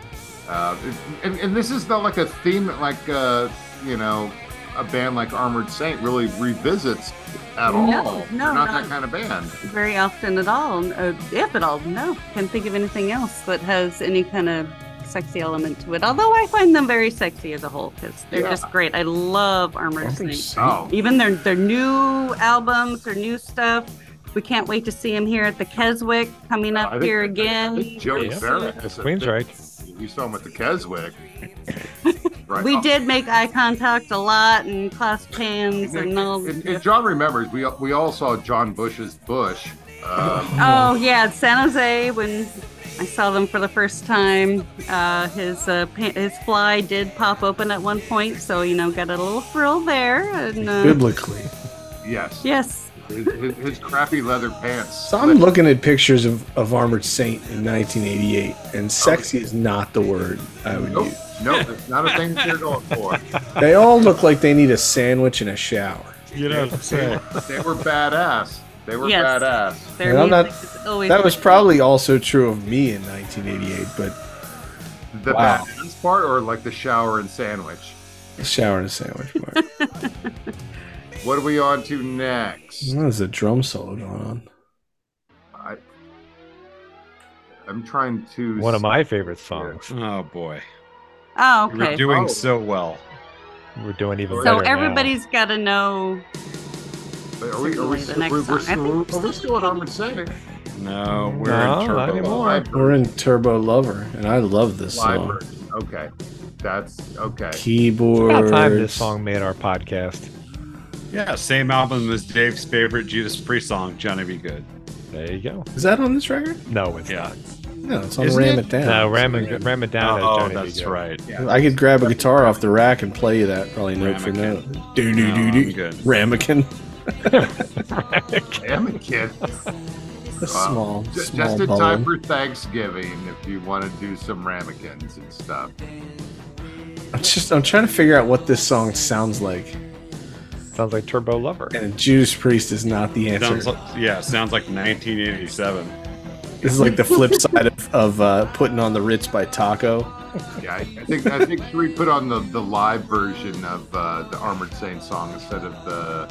Uh, and, and this is not like a theme that, like, uh, you know, a band like Armored Saint really revisits at No, all. no, They're not no. that kind of band. very often at all, uh, if at all. No, can't think of anything else that has any kind of sexy element to it. Although I find them very sexy as a whole because they're Yeah. just great. I love Armored Armored Saint. Saint. Oh, Even their their new albums, their new stuff. We can't wait to see him here at the Keswick coming up I think- here I again. think Joey Yeah. Barrett is a- Queensryche. You saw him at the Keswick. Right. We did make eye contact a lot and clasped hands and all. And, and John remembers we we all saw John Bush's Bush. Um, Oh yeah, San Jose when I saw them for the first time. Uh, his uh, pa- his fly did pop open at one point, so you know got a little thrill there. And uh, Biblically. yes. yes, His, his, his crappy leather pants. So I'm looking at pictures of, of Armored Saint in 1988, and sexy is not the word I would Nope. use. Nope. It's not a thing they're going for. They all look like they need a sandwich and a shower. You know, They, they were badass. They were Yes. badass. their And I'm music not- is. That was probably also true of me in 1988, but The Wow. badass part, or like the shower and sandwich. a shower and sandwich. Mark. What are we on to next? There's a drum solo going on. I, I'm trying to. One of my favorite songs. oh boy, Oh, you were okay. doing Oh. so well. We're doing even So better So everybody's got to know. Are we, are we, still, we're, we're still, are we still at Armored Saint? No, we're No, in not turbo. anymore. Live, We're in Turbo Lover, and I love this live song. Okay. That's okay. Keyboard. About time this song made our podcast. Yeah, same album as Dave's favorite Judas Priest song, "Johnny Be Good." There you go. Is that on this record? No, it's Yeah. not. No, it's on Isn't Ram it? It Down. No, ram it, ram it down. oh, as that's B. Good. right. I could grab a guitar off the rack and play you that probably note for Ramekin. note. Do do No, do I'm do. good. Ramekin. Damn it, kid. A small, Ju- small Just in time bone. for Thanksgiving, if you want to do some ramekins and stuff. I'm just I'm trying to figure out what this song sounds like, Sounds like Turbo Lover. and a Judas Priest is not the answer. Sounds like, yeah, sounds like 1987. this is like the flip side of, of uh, putting on the Ritz by Taco. Yeah, I, I think I think we put on the, the live version of uh, the Armored Saint song instead of the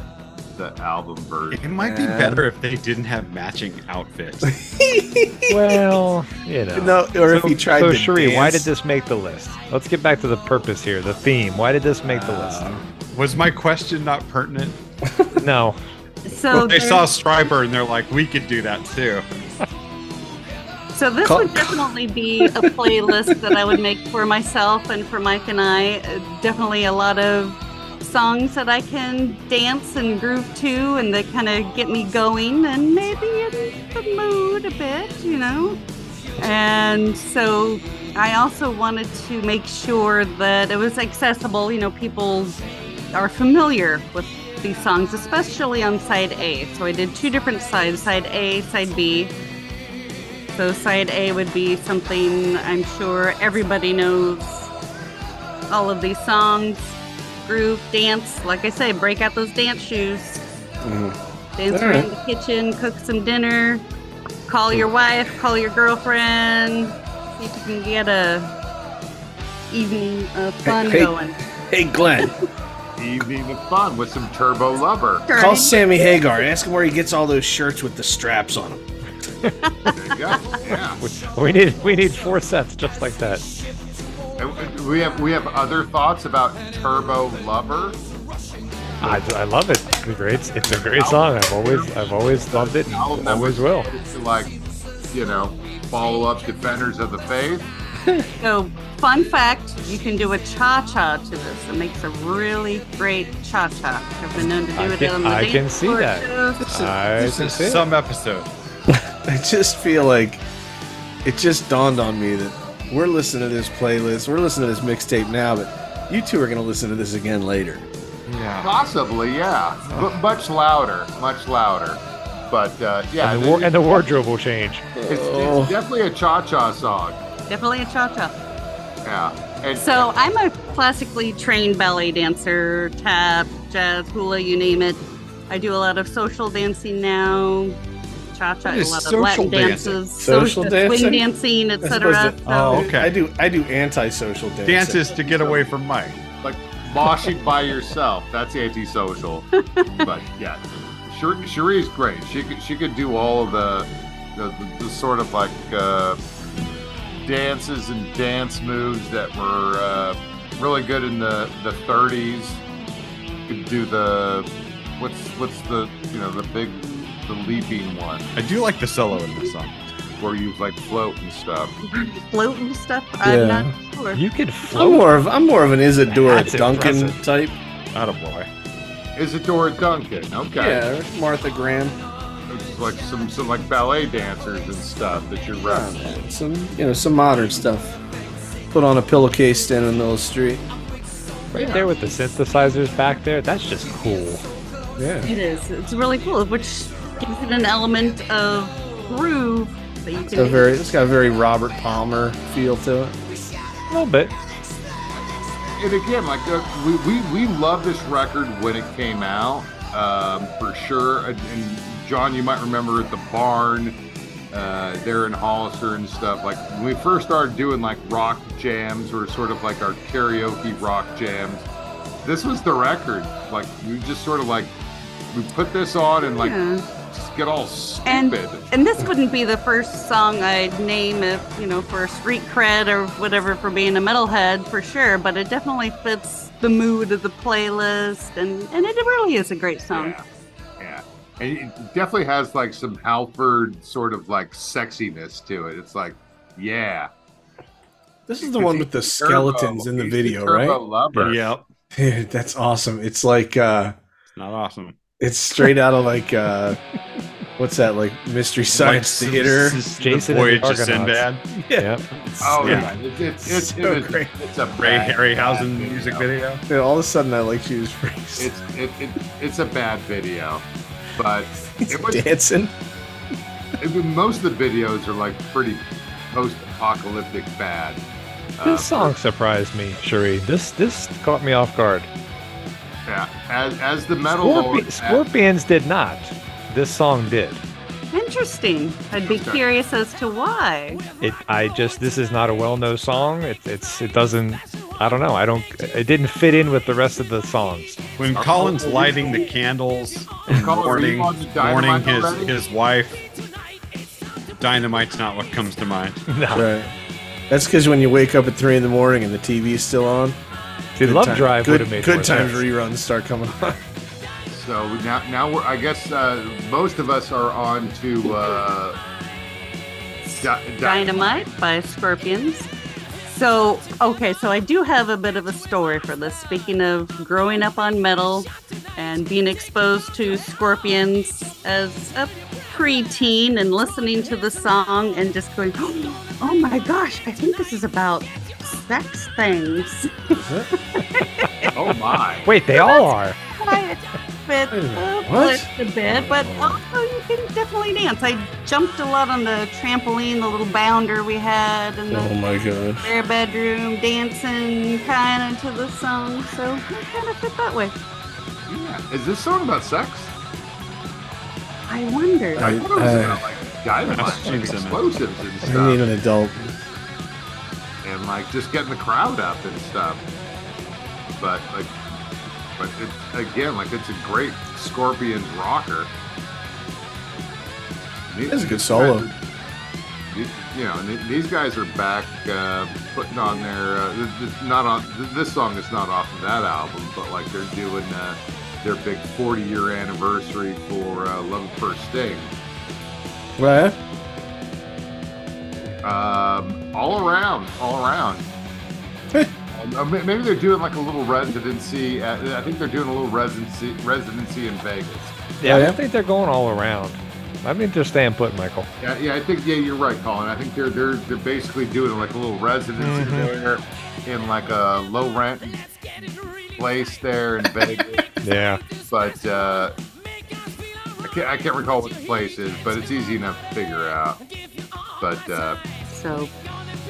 the album version. It might be better if they didn't have matching outfits. well, you know. No, or if so, he tried so to Cherie, why did this make the list? Let's get back to the purpose here, the theme. Why did this make the Uh, was my question not pertinent? No. So Well, they saw Stryper and they're like, we could do that too. So this Call- would definitely be a playlist that I would make for myself and for Mike and I. Uh, definitely a lot of songs that I can dance and groove to and that kind of get me going and maybe in the mood a bit, you know. And so I also wanted to make sure that it was accessible, you know, people are familiar with these songs, especially on side A. So I did two different sides, side A, side B. So side A would be something I'm sure everybody knows all of these songs. Groove, dance, like I say, break out those dance shoes. Mm-hmm. Dance All around right. the kitchen, cook some dinner, call your mm. wife, call your girlfriend, see if you can get a evening of fun hey. going. Hey Glenn, Evening of fun with some Turbo Lover. call Sammy Hagar. Ask him where he gets all those shirts with the straps on them. There you go. Yeah. We need we need four sets just like that. We have we have other thoughts about Turbo Lover. I, I love it. It's a great it's a great song. I've always I've always loved it. Album And always will. To like, you know, follow up Defenders of the Faith. So, fun fact you can do a cha cha to this. It makes a really great cha cha. I've been known to do I it can- on the I dance can see floor that. shows. I This can is see it. some episode. I just feel like it just dawned on me that we're listening to this playlist, we're listening to this mixtape now, but you two are going to listen to this again later. Yeah. Possibly, yeah, but much louder, much louder. But uh, yeah, and, the war- and the wardrobe will change. it's, Oh. it's definitely a cha-cha song. Definitely a cha cha. Yeah, and So, I'm a classically trained ballet dancer, tap, jazz, hula, you name it. I do a lot of social dancing now, cha cha cha, a lot of social Latin dancing? dances, Social dancing, swing dancing? dancing, etc. opposed Oh, okay. I do I do antisocial dancing. Dances to get away from Mike. like moshing by yourself. That's antisocial. but yeah, Sher- Cherie's great. She could she could do all of the the, the, the sort of like uh, dances and dance moves that were uh, really good in the the 30s. Could do the what's what's the you know the big the leaping one I do like the solo in this song. where you like float and stuff. float and stuff. Yeah. I'm not sure. You could float. I'm more of I'm more of an Isadora That's Duncan impressive. type. Not a boy. Isadora Duncan. Okay. Yeah, Martha Graham. It's like some some like ballet dancers and stuff that you're referencing. Some you know some modern stuff. Put on a pillowcase, stand in the middle of the street. Right there with the synthesizers back there. That's just cool. Yeah. It is. It's really cool, which gives it an element of groove that you can. got a very it's got a very Robert Palmer feel to it. A little bit. And again, like uh, we, we we love this record when it came out, um, for sure. And, and John, you might remember at the barn uh, there in Hollister and stuff. Like when we first started doing like rock jams, or sort of like our karaoke rock jams. This was the record. Like we just sort of like we put this on and like Yeah. just get all And stupid. and this wouldn't be the first song I'd name if you know for street cred or whatever for being a metalhead for sure, but it definitely fits the mood of the playlist and and it really is a great song. Yeah. Yeah. And it definitely has like some Halford sort of like sexiness to it. It's like, yeah. This is the one with the skeletons in the He's video, Turbo right? Lover. Yep. Dude, that's awesome. It's like uh It's not awesome. it's straight out of like uh what's that like mystery science Like, theater? this is the Voyage the of Sinbad. Yep. Oh Yeah. yeah, it's it's, it's, So it's, great. it's a Ray bad- Harryhausen bad music video. And all of a sudden I like Judas Priest. It's it, it, it's a bad video, but It's it was, dancing. it, most of the videos are like pretty post-apocalyptic bad. Uh, This song surprised me, Cherie. This this caught me off guard. yeah, as as the metal Scorpi- lord, Scorpions did not. This song did. Interesting. I'd be Okay. curious as to why. It. I just. This is not a well-known song. It, it's. It doesn't. I don't know. I don't. It didn't fit in with the rest of the songs. When Colin's lighting the candles and Colin, are you warning, on the dynamite warning his, already? his wife, dynamite's not what comes to mind. No. Right. That's because when you wake up at three in the morning and the TV's still on, See, Love time- Drive good, would have made good times sense. reruns start coming on. So now, now we're. I guess uh, most of us are on to uh, Di- Di- Dynamite by Scorpions. So, okay, so I do have a bit of a story for this. Speaking of growing up on metal and being exposed to Scorpions as a preteen and listening to the song and just going, oh my gosh, I think this is about sex things. Oh my! Wait, they all are. Why it Wait a the minute, what? a bit, but also you can definitely dance. I jumped a lot on the trampoline, the little bounder we had, and the oh my god. their bedroom dancing kind of to the song, so it kind of fit that way. Yeah. Is this song about sex? I wonder. I I- thought it was uh, about like dynamite and explosives and I need an adult. and like just getting the crowd up and stuff. But like, but it again, like it's a great Scorpions rocker. That's a good solo. You you know, and these guys are back uh, putting on their uh, not on this song is not off of that album, but like they're doing uh, their big 40 year anniversary for uh, Love at First Sting. Right? Um, all around, all around. Uh, ma- Maybe they're doing like a little residency. At, I think they're doing a little residency residency in Vegas. Yeah, Oh, yeah? I think they're going all around. I mean, they're staying put, Michael. Yeah, yeah, I think yeah, you're right, Colin. I think they're they're they're basically doing like a little residency there in like a low rent place there in Vegas. Yeah. but uh, I can't I can't recall what the place is, but it's easy enough to figure out. But uh, So,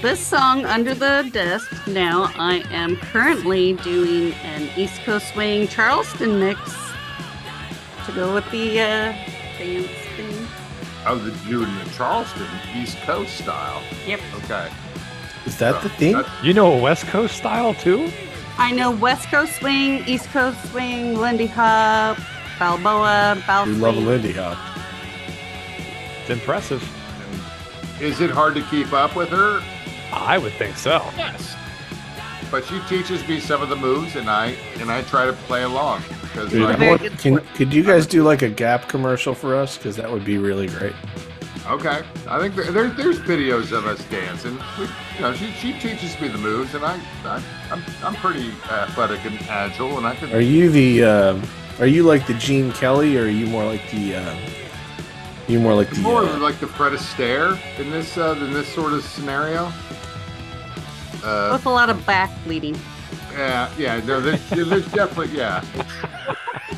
this song, Under the Desk, now I am currently doing an East Coast Swing Charleston mix to go with the uh, dance thing. Oh, the doing the Charleston East Coast style. Yep. Okay. Is that the theme? That's- You know a West Coast style too? I know West Coast swing, East Coast swing, Lindy Hop, Balboa, Balfour. We love Lindy Hop. It's impressive. Is it hard to keep up with her? I would think so. Yes. But she teaches me some of the moves, and I and I try to play along because Dude, like, want- can, could you guys do like a Gap commercial for us? Because that would be really great. okay, I think there, there, there's videos of us dancing. We, you know, she, she teaches me the moves, and I, I I'm I'm pretty athletic and agile, and I can. Are you the? Uh, are you like the Gene Kelly, or are you more like the? Uh, you more like the? more uh, like the Fred Astaire in this uh, in this sort of scenario. Uh, With a lot of back bleeding. yeah, yeah, no, there's, there's definitely yeah,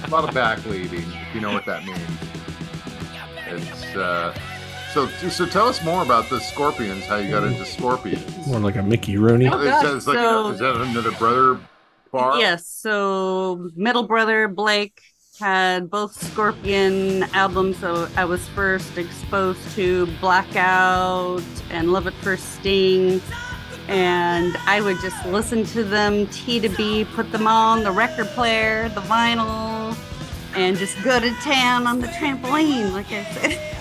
a lot of back bleeding, If you know what that means. It's uh, so so. Tell us more about the Scorpions. How you got into Scorpions? more like a Mickey Rooney. Oh, Is gosh, that- is like- so- is that another brother bar? Yes, so middle brother Blake had both Scorpion albums, so I was first exposed to Blackout and Love at First Sting. And I would just listen to them T to B, put them on the record player, the vinyl, and just go to town on the trampoline, like I said.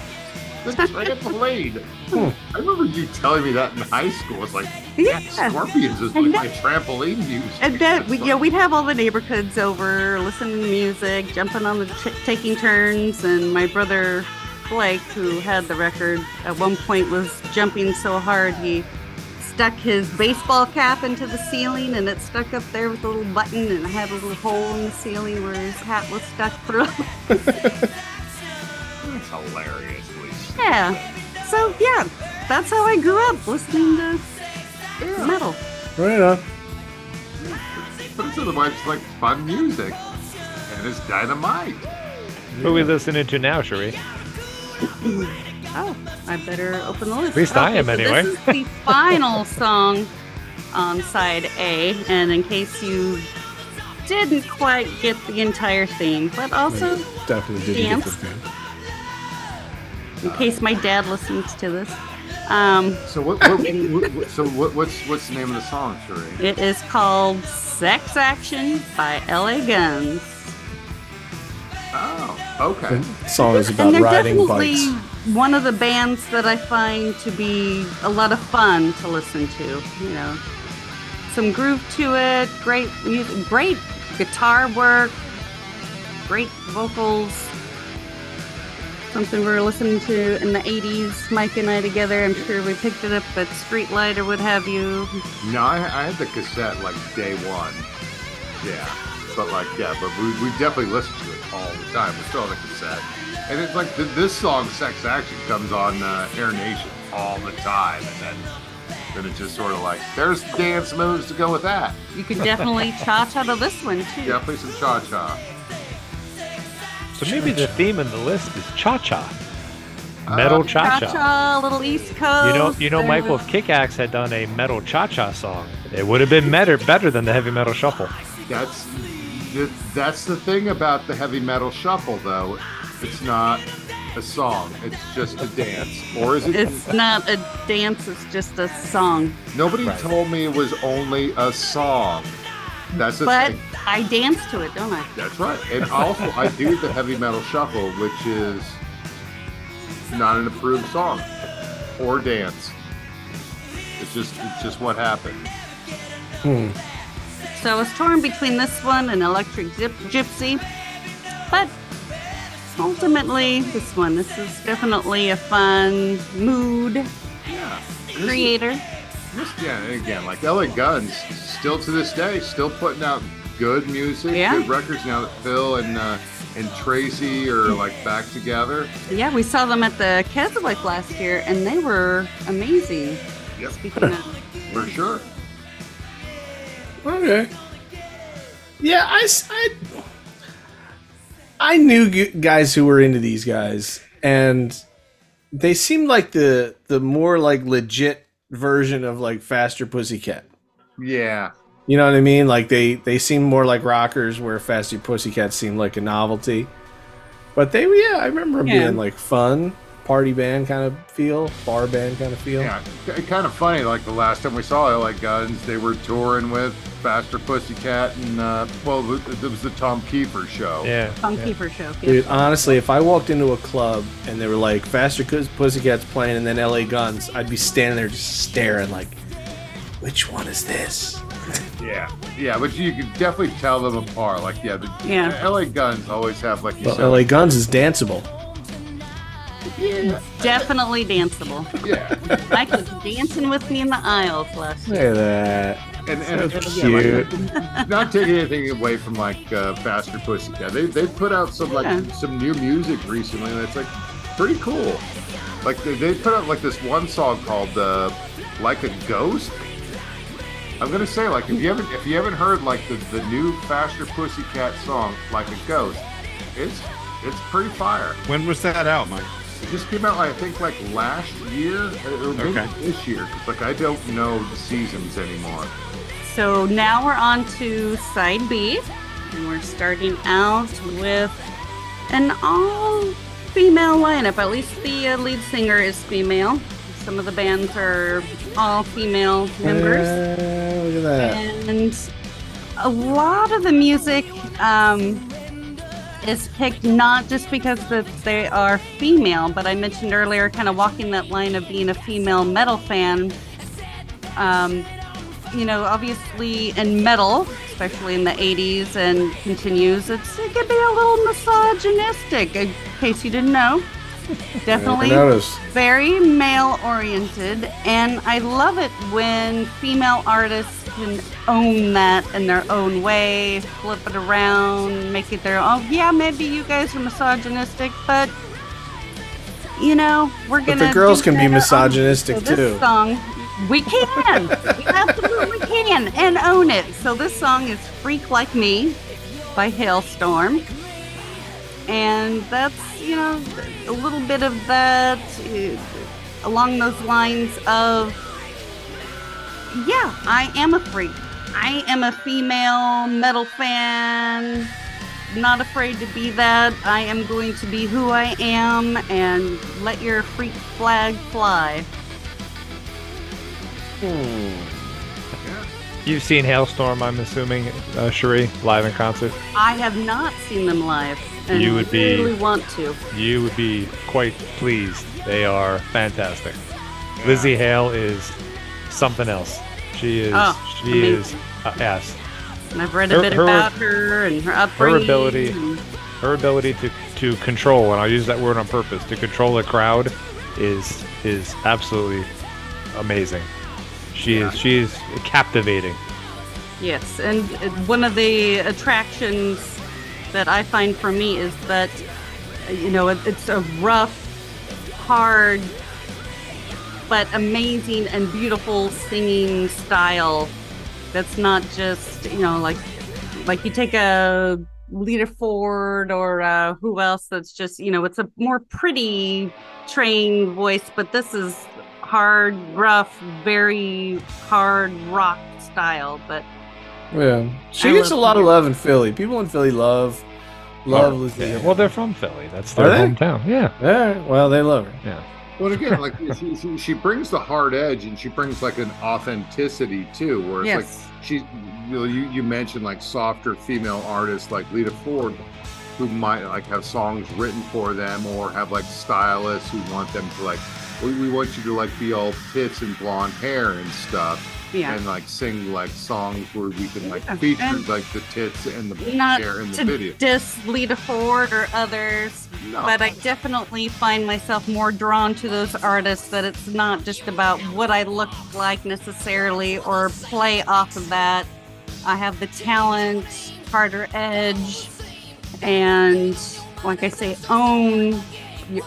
The trampoline. Hmm. I remember you telling me that in high school. It's like, yeah, Yeah. Scorpions is And like my trampoline music. And that, we, know, we'd have all the neighborhoods over, listening to music, jumping on the, t- taking turns. And my brother Blake, who had the record, at one point was jumping so hard he stuck his baseball cap into the ceiling, and it stuck up there with a little button, and I had a little hole in the ceiling where his hat was stuck through. That's hilarious, yeah. So yeah, that's how I grew up listening to metal. Right on. But it's otherwise like fun music. And it's dynamite. Who are we listening to now, Cherie? Oh, I better open the list. At least I am so anyway. This is the final song on side A, and in case you didn't quite get the entire theme, but also Definitely didn't the Dance. thing. in case my dad listens to this, um, So what, what, what, what so what, what's what's the name of the song, Cherie? it is called "Sex Action" by LA Guns. Oh, okay. The song is about riding definitely bikes. One of the bands that I find to be a lot of fun to listen to. You know, some groove to it, great music, great guitar work, great vocals. Something we were listening to in the 80s, Mike and I together. I'm sure we picked it up at Streetlight or what have you. No, I, I had the cassette like day one. Yeah. But like, yeah, but we, we definitely listened to it all the time. We still have the cassette. And it's like th- this song, Sex Action, comes on uh, Hair Nation all the time. And then, then it's just sort of like, there's dance moves to go with that. You could definitely cha-cha to this one too. Yeah, play some cha cha. So maybe the theme in the list is cha-cha. Metal cha-cha. Cha-cha, little East Coast. You know, you know, There Michael, was- if Kick Axe had done a metal cha-cha song, it would have been better, better than the heavy metal shuffle. That's that's the thing about the heavy metal shuffle, though. It's not a song. It's just a dance, or is it? It's not a dance, it's just a song. Nobody Right. told me it was only a song. That's the But thing. I dance to it, don't I? That's right. And also, I do the heavy metal shuffle, which is not an approved song or dance. It's just it's just what happened. Hmm. So I was torn between this one and Electric Gypsy. But ultimately, this one. This is definitely a fun mood Yeah. Creator. This, yeah, and again, like LA Guns, still to this day, still putting out good music, Yeah. good records. Now that Phil and uh, and Tracy are like back together. Yeah, we saw them at the Keswick last year, and they were amazing. Yep, Speaking of, for sure. Okay. Yeah, I, s- I, I knew guys who were into these guys, and they seemed like the the more like legit version of like Faster Pussycat. Yeah, You know what I mean? Like they they seem more like rockers, where Faster Pussycat seemed like a novelty. But they, yeah, I remember them Yeah. being like fun. Party band kind of feel, bar band kind of feel. Yeah, kind of funny. Like the last time we saw LA Guns, they were touring with Faster Pussycat, and uh, well, it it was the Tom Keifer show. Yeah. Tom yeah. Keeper show. Dude, honestly, if I walked into a club and they were like Faster Cus- Pussycats playing and then LA Guns, I'd be standing there just staring like, which one is this? yeah, yeah. But you could definitely tell them apart. Like, yeah, the Yeah. LA Guns always have like you Well, said. LA Guns is danceable. Yeah, Definitely danceable. yeah. Mike was dancing with me in the aisles last Look year. at that. And, and, So and again, cute. like, not taking anything away from like uh, Faster Pussycat, they they put out some like Yeah. some new music recently that's like pretty cool. Like they, they put out like this one song called uh, "Like a Ghost." I'm gonna say like if you haven't if you haven't heard like the, the new Faster Pussycat song "Like a Ghost," it's it's pretty fire. When was that out, Mike? It just came out, I think, like last year or maybe Okay. this year. 'cause, like I don't know the seasons anymore. So now we're on to side B, and we're starting out with an all female lineup. At least the uh, lead singer is female. Some of the bands are all female members. Uh, look at that. and a lot of the music um, is picked not just because that they are female, but I mentioned earlier, kind of walking that line of being a female metal fan. Um, you know, obviously in metal, especially in the 80s and continues, it's, it can be a little misogynistic, in case you didn't know. Definitely very male oriented and i love it when female artists can own that in their own way flip it around make it their own. Yeah maybe you guys are misogynistic but you know we're gonna the girls can be misogynistic So this too. song we can. We absolutely can and own it. So this song is freak like me by Halestorm. And that's you know a little bit of that uh, along those lines of yeah i am a freak i am a female metal fan not afraid to be that i am going to be who i am and let your freak flag fly You've seen Halestorm, I'm assuming, uh, Cherie, live in concert. i have not seen them live and You would be- really want to You would be quite pleased. They are fantastic. Lizzie Hale is something else. She is. Oh, she amazing. is. Uh, yes. and i've read Her- a bit her- about her and her upbringing Her ability- and- Her ability to, to control, and I'll use that word on purpose, to control a crowd, is is absolutely amazing. She is. She is captivating. Yes, and one of the attractions that I find for me is that, you know, it, it's a rough, hard, but amazing and beautiful singing style. That's not just, you know, like, like you take a Lita Ford or uh, who else that's just, you know, it's a more pretty trained voice, but this is hard, rough, very hard rock style. But Yeah, she I gets a love lot of love in Philly. People in Philly love love Oh, Lizzie. yeah. Well, they're from Philly. That's Are their they? hometown. Yeah. All right, well, they love her. Yeah. Well, again, like she, she, she brings the hard edge and she brings like an authenticity too, where it's yes, like she, you, know, you you mentioned like softer female artists like Lita Ford, who might like have songs written for them or have like stylists who want them to like, we, we want you to like be all tits and blonde hair and stuff, yeah. and like sing like songs where we can like feature and- like the tits and the hair in the to video. diss Lita Ford or others, But I definitely find myself more drawn to those artists that it's not just about what I look like necessarily or play off of that. I have the talent, harder edge, and like I say, own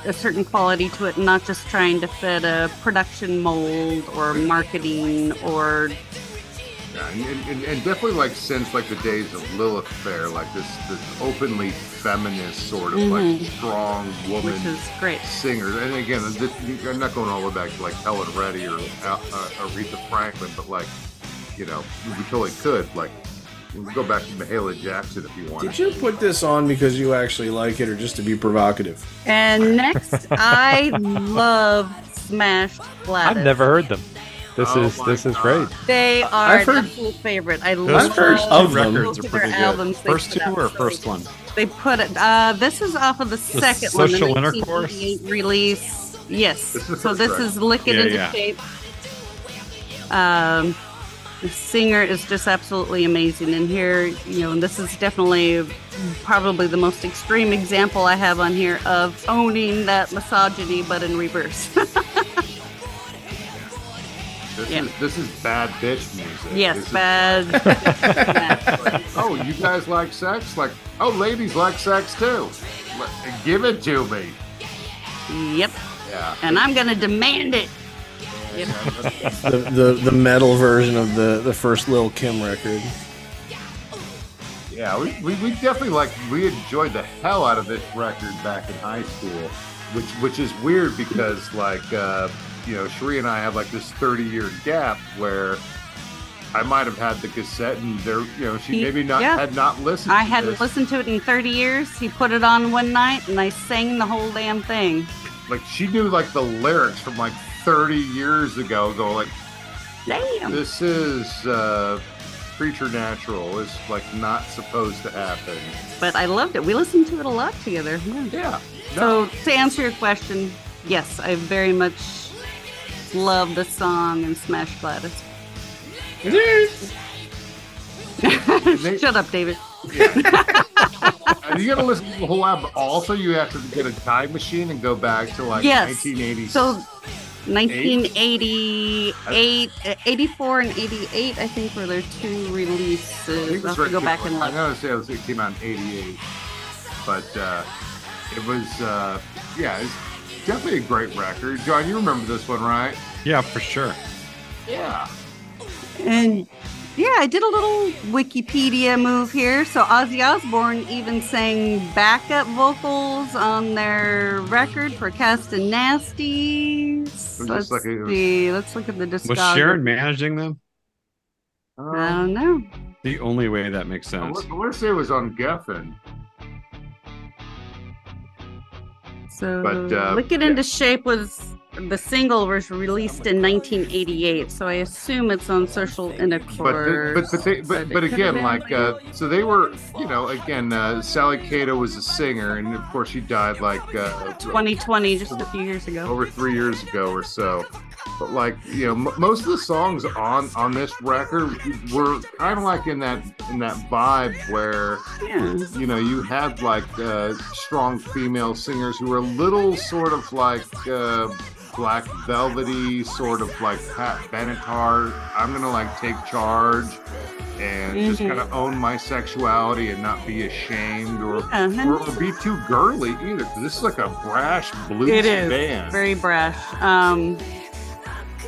a certain quality to it, not just trying to fit a production mold or marketing or Yeah, and, and, and definitely like since like the days of Lilith Fair, like this this openly feminist sort of like Mhm. strong woman which is great. singer. And again, this, I'm not going all the way back to like Helen Reddy or uh, uh, Aretha Franklin, but like you know we totally could like go back to Mahalia Jackson if you want. Did you put this on because you actually like it or just to be provocative? And next, I love Smashed Gladys. I've never heard them. This Oh is my this is great. They are I've heard- absolute favorite. I love heard first of two them. records are Both pretty good. albums First two or first one? They put it. Uh, this is off of the, second one, the Social Intercourse? 1988 release. Yes. This is so this record. is "Lick It Yeah, Into yeah. Shape." Um, the singer is just absolutely amazing, and here, you know, and this is definitely probably the most extreme example I have on here of owning that misogyny, but in reverse. This, Yeah. is, this is bad bitch music. yes, This is bad. like, oh, you guys like sex? Like, oh, ladies like sex too. Give it to me. yep. Yeah. And I'm gonna demand it. Yep. The, the the metal version of the the first Lil Kim record. Yeah, we, we, we definitely like we enjoyed the hell out of this record back in high school, which which is weird because like uh, you know Cherie and I have like this thirty year gap where I might have had the cassette and there you know she He- maybe not yeah. had not listened. I hadn't this. listened to it in 30 years. He put it on one night and I sang the whole damn thing. Like she knew like the lyrics from like thirty years ago. Go like Damn. this is uh, Creature Natural. It's like not supposed to happen. But I loved it. We listened to it a lot together. Yeah. Yeah. So to answer your question, yes, I very much love the song and Smash Gladys. Shut up, David. And you gotta listen to the whole album. Also, you have to get a time machine and go back to like Yes. 1980s. So 1988, uh, 84 and 88, I think, were their two I releases. I'll was have to go back and I'm look. gonna say it, was, it came out in '88, but uh, it was uh, yeah, it's definitely a great record. John, you remember this one, right? Yeah, for sure. Yeah. And yeah, I did a little Wikipedia move here. So Ozzy Osbourne even sang backup vocals on their record for Cast and Nasty. just Let's like a- see. Let's look at the Was. Sharon managing them? I Um, don't know. The only way that makes sense. I sense. want to say it was on Geffen. So But, uh, Lick It yeah. Into Shape was the single was released in 1988. So I assume it's on Social But Intercourse. the, but but, they, but but again, like uh, so they were you know again uh, Sally Cato was a singer and of course she died like uh, 2020, just a few years ago. over three years ago or so. But like you know, m- most of the songs on on this record were kind of like in that in that vibe where Yeah. you know you had like uh, strong female singers who were a little sort of like uh, black velvety, sort of like Pat Benatar. I'm gonna like take charge. And just Mhm. kind of own my sexuality and not be ashamed or, and or, or be too girly either. This is like a brash blues It is band. very brash. Um,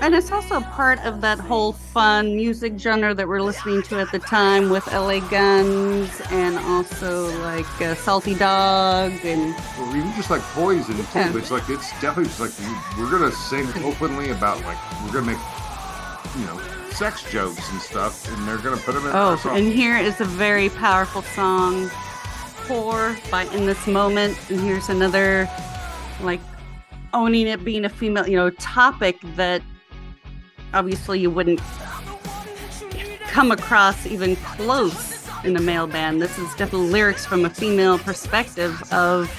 and it's also part of that whole fun music genre that we're listening to at the time with LA Guns and also like uh, Salty Dog and or even just like poison too. It's like it's definitely just like we- we're gonna sing openly about like we're gonna make you know sex jokes and stuff, and they're gonna put them in. oh, and here is a very powerful song, "Poor" by In This Moment, and here's another like owning it being a female, you know, topic that obviously you wouldn't come across even close in a male band. This is definitely lyrics from a female perspective of,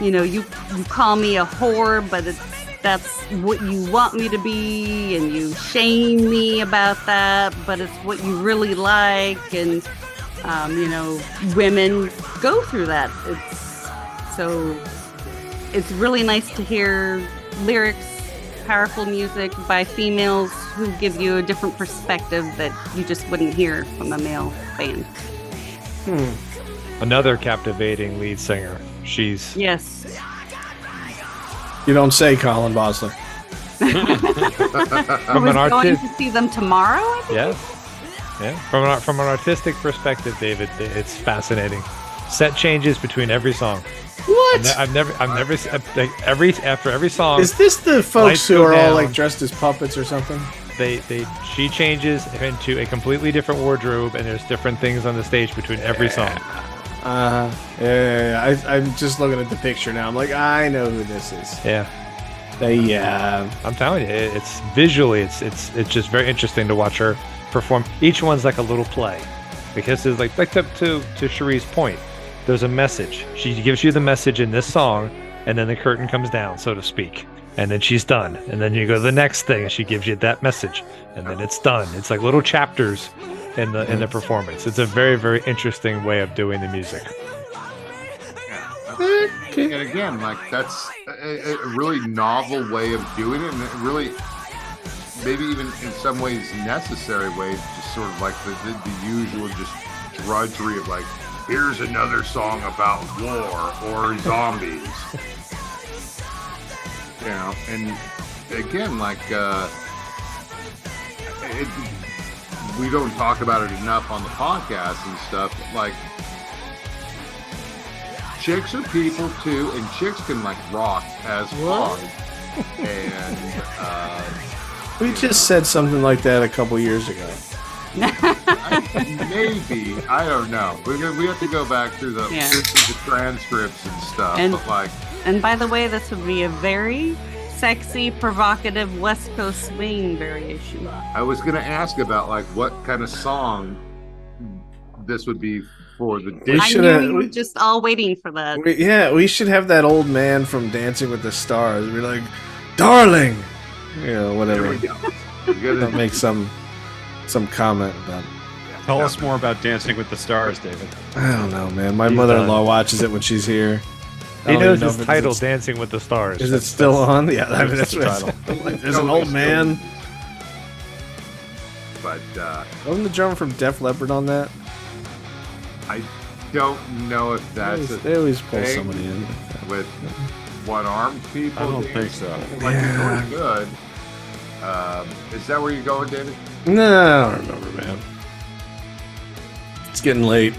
you know, you you call me a whore, but it's that's what you want me to be, and you shame me about that, but it's what you really like, and um, you know, women go through that. It's so it's really nice to hear lyrics, powerful music by females who give you a different perspective that you just wouldn't hear from a male band. Hmm. Another captivating lead singer. She's Yes. You don't say, Colin Bosley. I from was an going to see them tomorrow. I think. Yeah, yeah. From an, from an artistic perspective, David, it's fascinating. Set changes between every song. What? I've never, I've never, like, every after every song. Is this the folks who are all like dressed as puppets or something? they they she changes into a completely different wardrobe, and there's different things on the stage between every song. Uh, yeah, yeah, I, I'm just looking at the picture now. I'm like, I know who this is. Yeah, They, yeah. I'm telling you, it's visually, it's it's it's just very interesting to watch her perform. Each one's like a little play, because it's like like to to, to Cherie's point. There's a message. She gives you the message in this song, and then the curtain comes down, so to speak, and then she's done. And then you go to the next thing, and she gives you that message, and then it's done. It's like little chapters in the in the performance. It's a very very interesting way of doing the music. And again, like that's a, a really novel way of doing it, and it really, maybe even in some ways necessary way, just sort of like the, the, the usual just drudgery of like, here's another song about war or zombies. you know, and again, like, uh, it, we don't talk about it enough on the podcast and stuff. Like, chicks are people too, and chicks can like rock as hard. and uh, We just said something like that a couple years ago. maybe I don't know. We're we have to go back through the, Yeah. through the transcripts and stuff. And- but like, And by the way, this would be a very sexy, provocative West Coast swing variation. I was gonna ask about like what kind of song this would be for the We dish. I knew you were just all waiting for that. We, yeah, we should have that old man from Dancing with the Stars. We're like, darling, you know, There whatever. we go. We gotta- make some some comment about. Tell us more about Dancing with the Stars, David. I don't know, man. My He's mother-in-law watches it when she's here. I He don't knows even know his if it's- title, "Dancing with the Stars." Is it still on? Yeah, I mean, that's that's the title. I'm like, There's an old man. but uh, Wasn't the drummer from Def Leppard on that? I don't know if They that's always, a they always pull thing. somebody in. with one-armed people. I don't David? think so. Like Yeah. it's really good. Um, is that where you're going, David? No, I don't remember, man. It's getting late.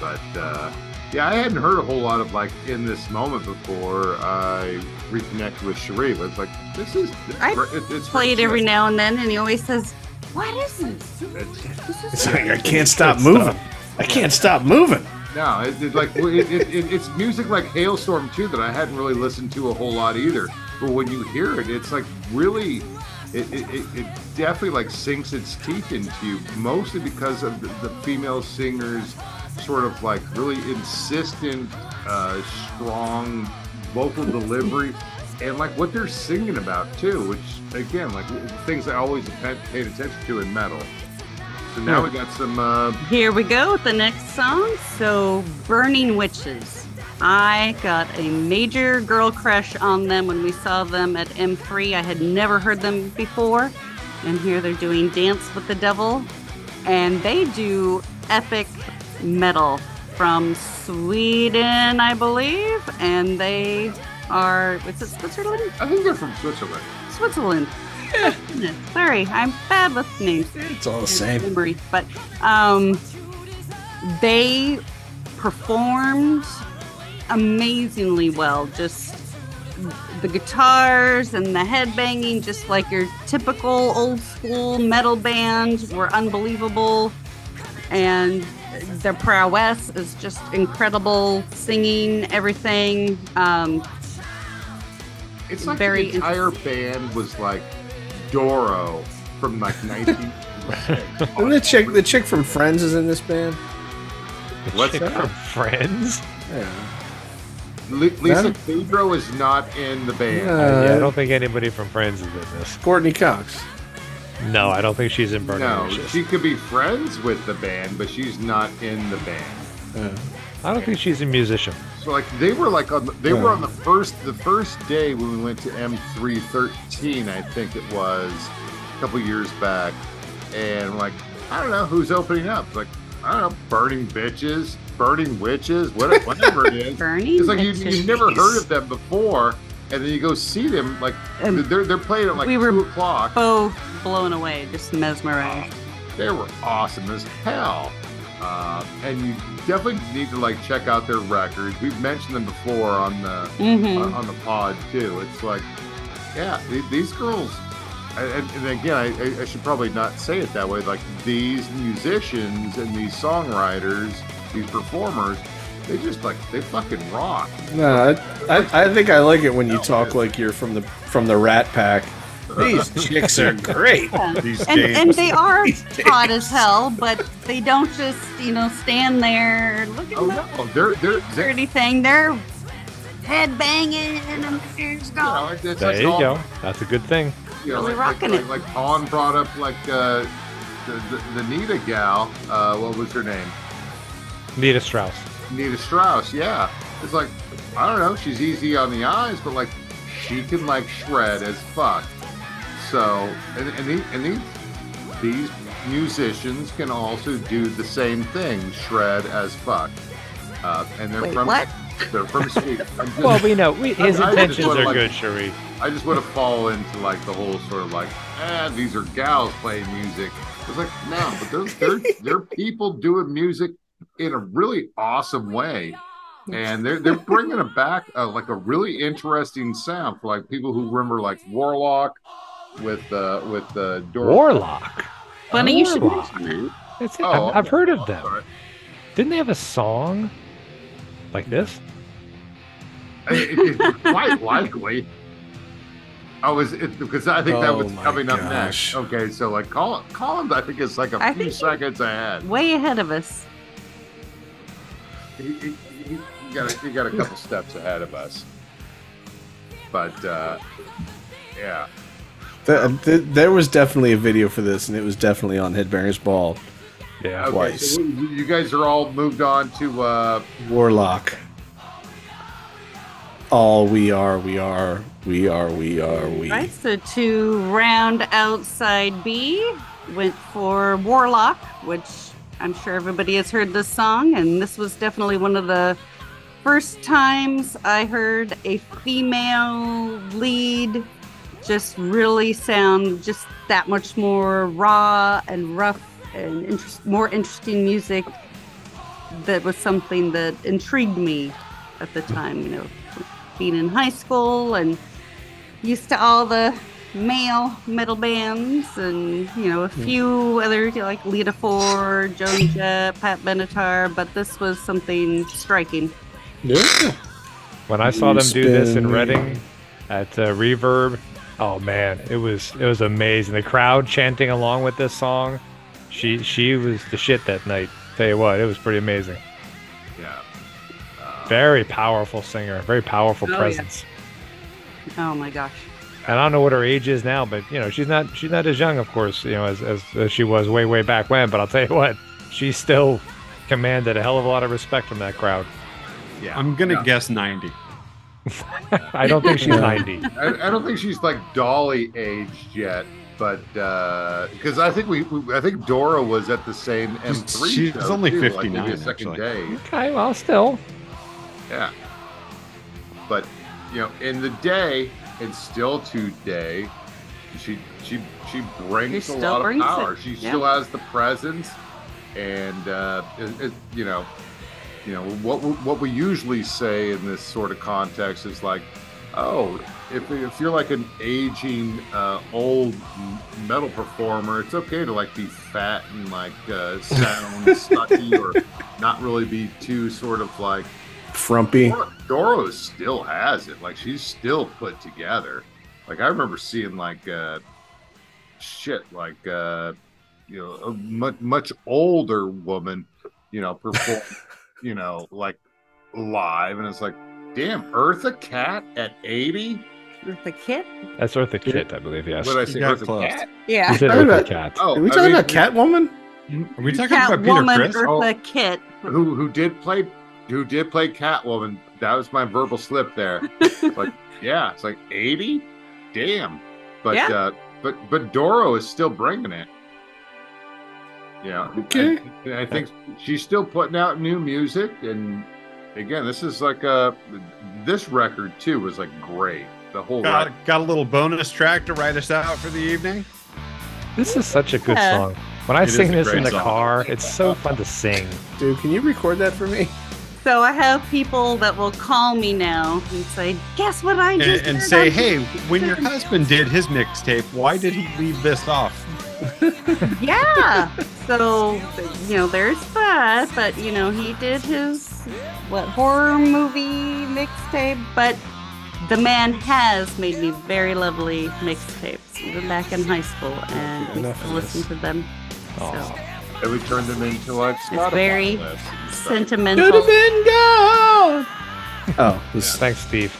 But uh, yeah, I hadn't heard a whole lot of like in this moment before I reconnected with Cherie. But it's like this is I it, it's Play it every pretty now and then, and he always says, What is this? It's- It's like I can't stop moving. I can't stop moving. No, it, it, like it, it, it, it's music like Halestorm too that I hadn't really listened to a whole lot either. But when you hear it, it's like really, it, it, it, it definitely like sinks its teeth into you, mostly because of the, the female singers' sort of like really insistent, uh, strong vocal delivery, and like what they're singing about too, which again, like things I always pa- paid attention to in metal. So now we got some. Uh, Here we go with the next song. So, Burning Witches. I got a major girl crush on them when we saw them at M3. I had never heard them before. And here they're doing Dance with the Devil. And they do epic metal from Sweden, I believe. And they are, what's it, Switzerland? I think they're from Switzerland. Switzerland. Goodness, Sorry, I'm bad with names It's all the same. memory, but um, they performed amazingly well. Just the guitars and the head banging, just like your typical old school metal band, were unbelievable. And their prowess is just incredible. Singing, everything. Um, It's like Very the entire band was like Doro from like 19. And the chick, the chick from Friends is in this band. What's Chick that? from Friends? Yeah. Li- Lisa That- Pedro is not in the band. Uh, yeah, Uh, I don't think anybody from Friends is in this. Courteney Cox. No, I don't think she's in Burning no, Wishes. she could be friends with the band, but she's not in the band. Yeah. I don't think she's a musician. So like they were like on the, they were on the first the first day when we went to M313, I think it was a couple years back, and like I don't know who's opening up. Like I don't know, burning bitches, burning witches, what, whatever it is. Burning It's like you you never heard of them before, and then you go see them. Like Um, they're they're playing at like we were two o'clock. both blown away, just mesmerized. They were awesome as hell. Uh, and you definitely need to like check out their records. We've mentioned them before on the hmm on, on the pod too. It's like, yeah, th- these girls and, and again, I- I should probably not say it that way. Like these musicians and these songwriters, these performers, they just like they fucking rock. No, I, I, I think I like it when you talk like you're from the from the Rat Pack. These chicks are great. These And, dames. and they are hot as hell, but they don't just, you know, stand there looking Oh at no, they're they're, or they're anything. They're head banging and there's you know, go. like, it's There like you all- go. That's a good thing. You know, Really like, rocking like, it. Like, like Pawn brought up like uh, the, the the Nita gal. Uh, what was her name? Nita Strauss. Nita Strauss. Yeah, it's like I don't know. She's easy on the eyes, but like she can like shred as fuck. So and and, the, and these these musicians can also do the same thing, shred as fuck. Uh, and they're Wait, from what? they're from Sweden. Just- Well, we know we, his I- I just intentions wanna, are like- good, Cherie. I just want to fall into like the whole sort of like, ah, these are gals playing music. It's like, no, but they're they're they're people doing music in a really awesome way, and they're they're bringing it back uh, like a really interesting sound for like people who remember like Warlock with uh with uh Doro. Warlock. Funny you should Warlock. That's it. Oh, I've, I've heard of them. Sorry. Didn't they have a song like this? It- it- it's quite likely. I was it, because I think that Oh was my coming up next. Okay, so like Colin, Collins, I think is like a I few seconds ahead. Way ahead of us. He, he, he, he got a, he got a couple steps ahead of us. But uh, yeah, Th- th- there was definitely a video for this, and it was definitely on Headbangers Ball. Yeah. okay. Twice. So you you guys are all moved on to uh, Warlock. All we are, we are, we are, we are, we. Right, so to round outside B, went for Warlock, which I'm sure everybody has heard this song, and this was definitely one of the first times I heard a female lead just really sound just that much more raw and rough and more interesting music. That was something that intrigued me at the time, you know, being in high school and used to all the male metal bands and you know a few other like Lita Ford, Joan Jett, Pat Benatar, but this was something striking. Yeah. When I saw You them do this in spin me. Reading at uh, Reverb, oh man, it was it was amazing. The crowd chanting along with this song. She she was the shit that night. Tell you what, it was pretty amazing. yeah. Very powerful singer, very powerful Oh, yeah. presence. Oh my gosh. And I don't know what her age is now, but you know she's not she's not as young, of course, you know, as, as, as she was way way back when. But I'll tell you what, she still commanded a hell of a lot of respect from that crowd. Yeah, I'm gonna Yeah. guess 90. I don't think she's 90. I, I don't think she's like Dolly aged yet, but uh, because I think we, we, I think Doro was at the same M3. she's show, only too, like 59, maybe a second actually. day. Okay, well, still. Yeah. But you know, in the day and still today, she she she brings She a lot of brings it, power. She yeah. still has the presence, and uh, it, it, you know, you know what we, what we usually say in this sort of context is like, oh, if if you're like an aging uh, old metal performer, it's okay to like be fat and like uh, sound sucky or not really be too sort of like Frumpy. Dor- Doro still has it. Like she's still put together. Like I remember seeing like uh shit like uh you know a much much older woman, you know, perform you know, like live and it's like, damn, Eartha Cat at 80? With the kit? That's Eartha Kitt, I believe, yes. What did I say? You Eartha close. Cat? Yeah. You said Eartha about- Cat. Oh, Are we I talking mean, about Catwoman? Are we talking about Peter Catwoman Chris? Oh. Eartha Kitt. who who did play who did play Catwoman. That was my verbal slip there. It's like, yeah, it's like 80? Damn. But Yeah. uh but but Doro is still bringing it. Yeah. Okay. I, I think she's still putting out new music and again, this is like a this record too was like great. The whole Got, record. got a little bonus track to write us out for the evening. This is such a good Yeah. song. When I It is sing this in the song. car, it's so fun to sing. Dude, can you record that for me? So I have people that will call me now and say, "Guess what I And, just and heard say, hey, when your husband did his mixtape, why did he leave this off? yeah. So you know, there's that. But you know, he did his what horror movie mixtape. But the man has made me very lovely mixtapes, even back in high school, and I Enough still listen to them. Aw. So And we turned them into like Spotify very lists and stuff. Could have sentimental. been gone. Oh, this Thanks, Steve.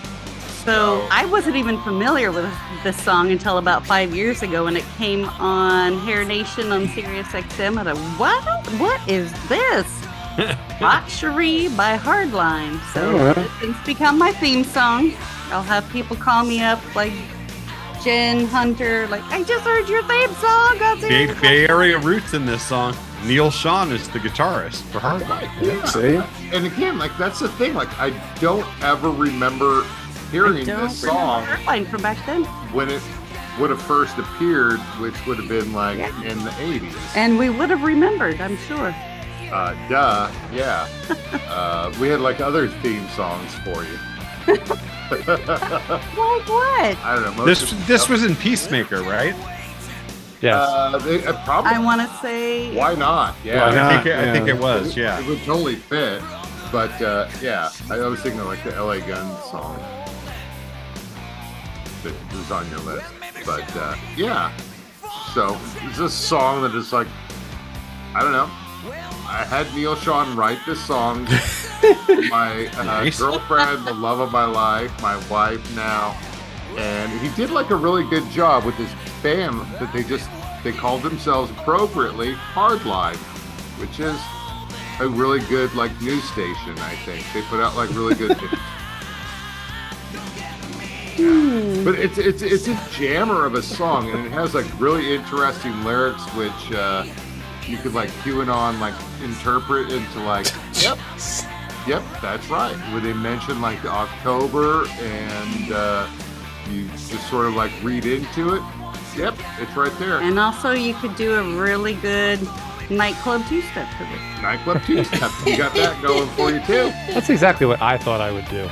So I wasn't even familiar with this song until about five years ago when it came on Hair Nation on Sirius XM. I thought, what? What is this? Hot Cherie by Hardline. So oh, Alright. it's become my theme song. I'll have people call me up like Jen Hunter, like, I just heard your theme song. on Bay, Bay Area roots in this song. Neal Schon is the guitarist for Hardline. Yeah. see. And again, like that's the thing. Like I don't ever remember hearing Don't this song remember Hardline from back then. when it would have first appeared, which would have been like Yeah. in the 80s. And we would have remembered, I'm sure. Uh, duh, yeah. uh, we had like other theme songs for you. Like what? I don't know. This this was in Peacemaker, right? Yes. Uh, they, uh, probably. I want to say. Why not? Yeah. I not? think it, I think it was. Yeah. It would totally fit. But uh, yeah, I was thinking of like the LA Gun song that was on your list. But uh, yeah, so it's a song that is like, I don't know. I had Neal Schon write this song. my uh, Nice. girlfriend, the love of my life, my wife now, and he did like a really good job with this band that they just they called themselves appropriately Hardline, which is a really good like news station. I think they put out like really good. Hmm. But it's it's it's a jammer of a song, and it has like really interesting lyrics, which uh, you could like QAnon like interpret into like, yep, yep, that's right. Where they mention like October, and uh, you just sort of like read into it. Yep, it's right there. And also, you could do a really good nightclub two step to it. Nightclub two step, you got that going for you too. That's exactly what I thought I would do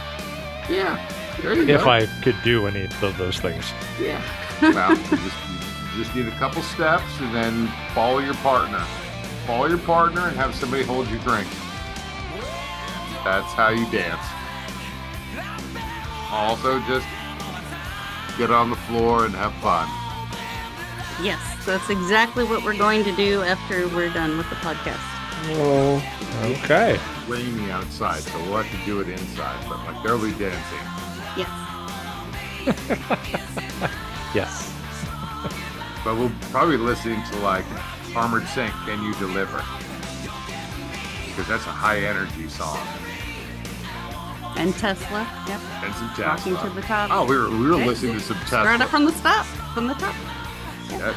Yeah, there you if go. I could do any of those things. Yeah. well, you just, you just need a couple steps and then follow your partner. Follow your partner and have somebody hold your drink. That's how you dance. Also, just get on the floor and have fun. Yes, that's exactly what we're going to do after we're done with the podcast. Oh, Okay. Rainy outside, so we'll have to do it inside. But like there'll be dancing. Yes. Yes. But we'll probably be listening to like Armored Saint, Can You Deliver? Because that's a high energy song. And Tesla. Yep. And some Talking to the top. Oh, we were we were Okay. listening to some Start Tesla. it from the top. From the top. That-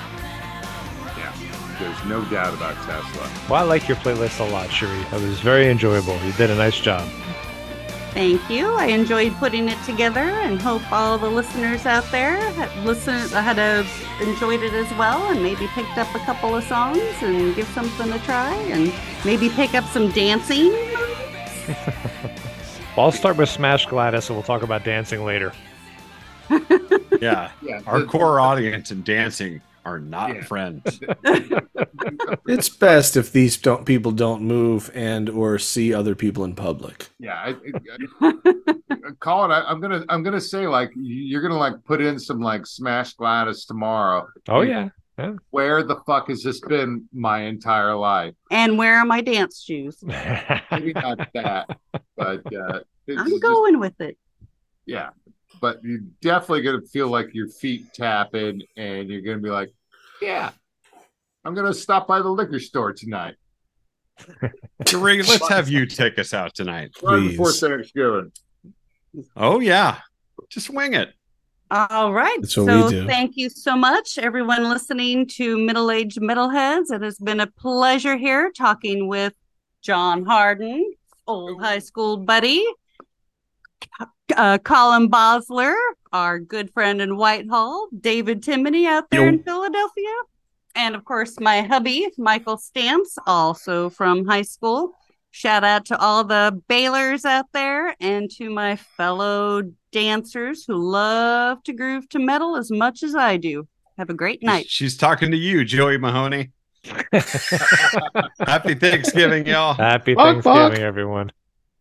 yeah, there's no doubt about Tesla. Well, I like your playlist a lot, Cherie. It was very enjoyable. You did a nice job. Thank you. I enjoyed putting it together and hope all the listeners out there had listen had a, enjoyed it as well and maybe picked up a couple of songs and give something a try and maybe pick up some dancing. Well, I'll start with Smash Gladys, and we'll talk about dancing later. Yeah. Yeah, Our core audience and dancing are not Yeah. friends. it's best if these don't people don't move and or see other people in public. yeah. I, I, I, Colin, I, I'm gonna I'm gonna say like you're gonna like put in some like Smash Gladys tomorrow. Oh, yeah. Where the fuck has this been my entire life? And where are my dance shoes? Maybe not that, but uh, I'm just- going with it. yeah. But you're definitely gonna feel like your feet tapping, and you're gonna be like, yeah. I'm gonna stop by the liquor store tonight. Ray, let's have you take us out tonight. Right before Please. Thanksgiving. Oh yeah. Just wing it. All right. So thank you so much, everyone listening to Middle Aged Metalheads. It has been a pleasure here talking with John Harden, old high school buddy, uh, Colin Bosler, our good friend in Whitehall, David Timoney out there in Philadelphia, and of course my hubby, Michael Stamps, also from high school. Shout out to all the Baylors out there and to my fellow dancers who love to groove to metal as much as I do. Have a great night. She's talking to you, Joey Mahoney. Happy Thanksgiving, y'all. Happy Fuck, Thanksgiving, fuck. everyone.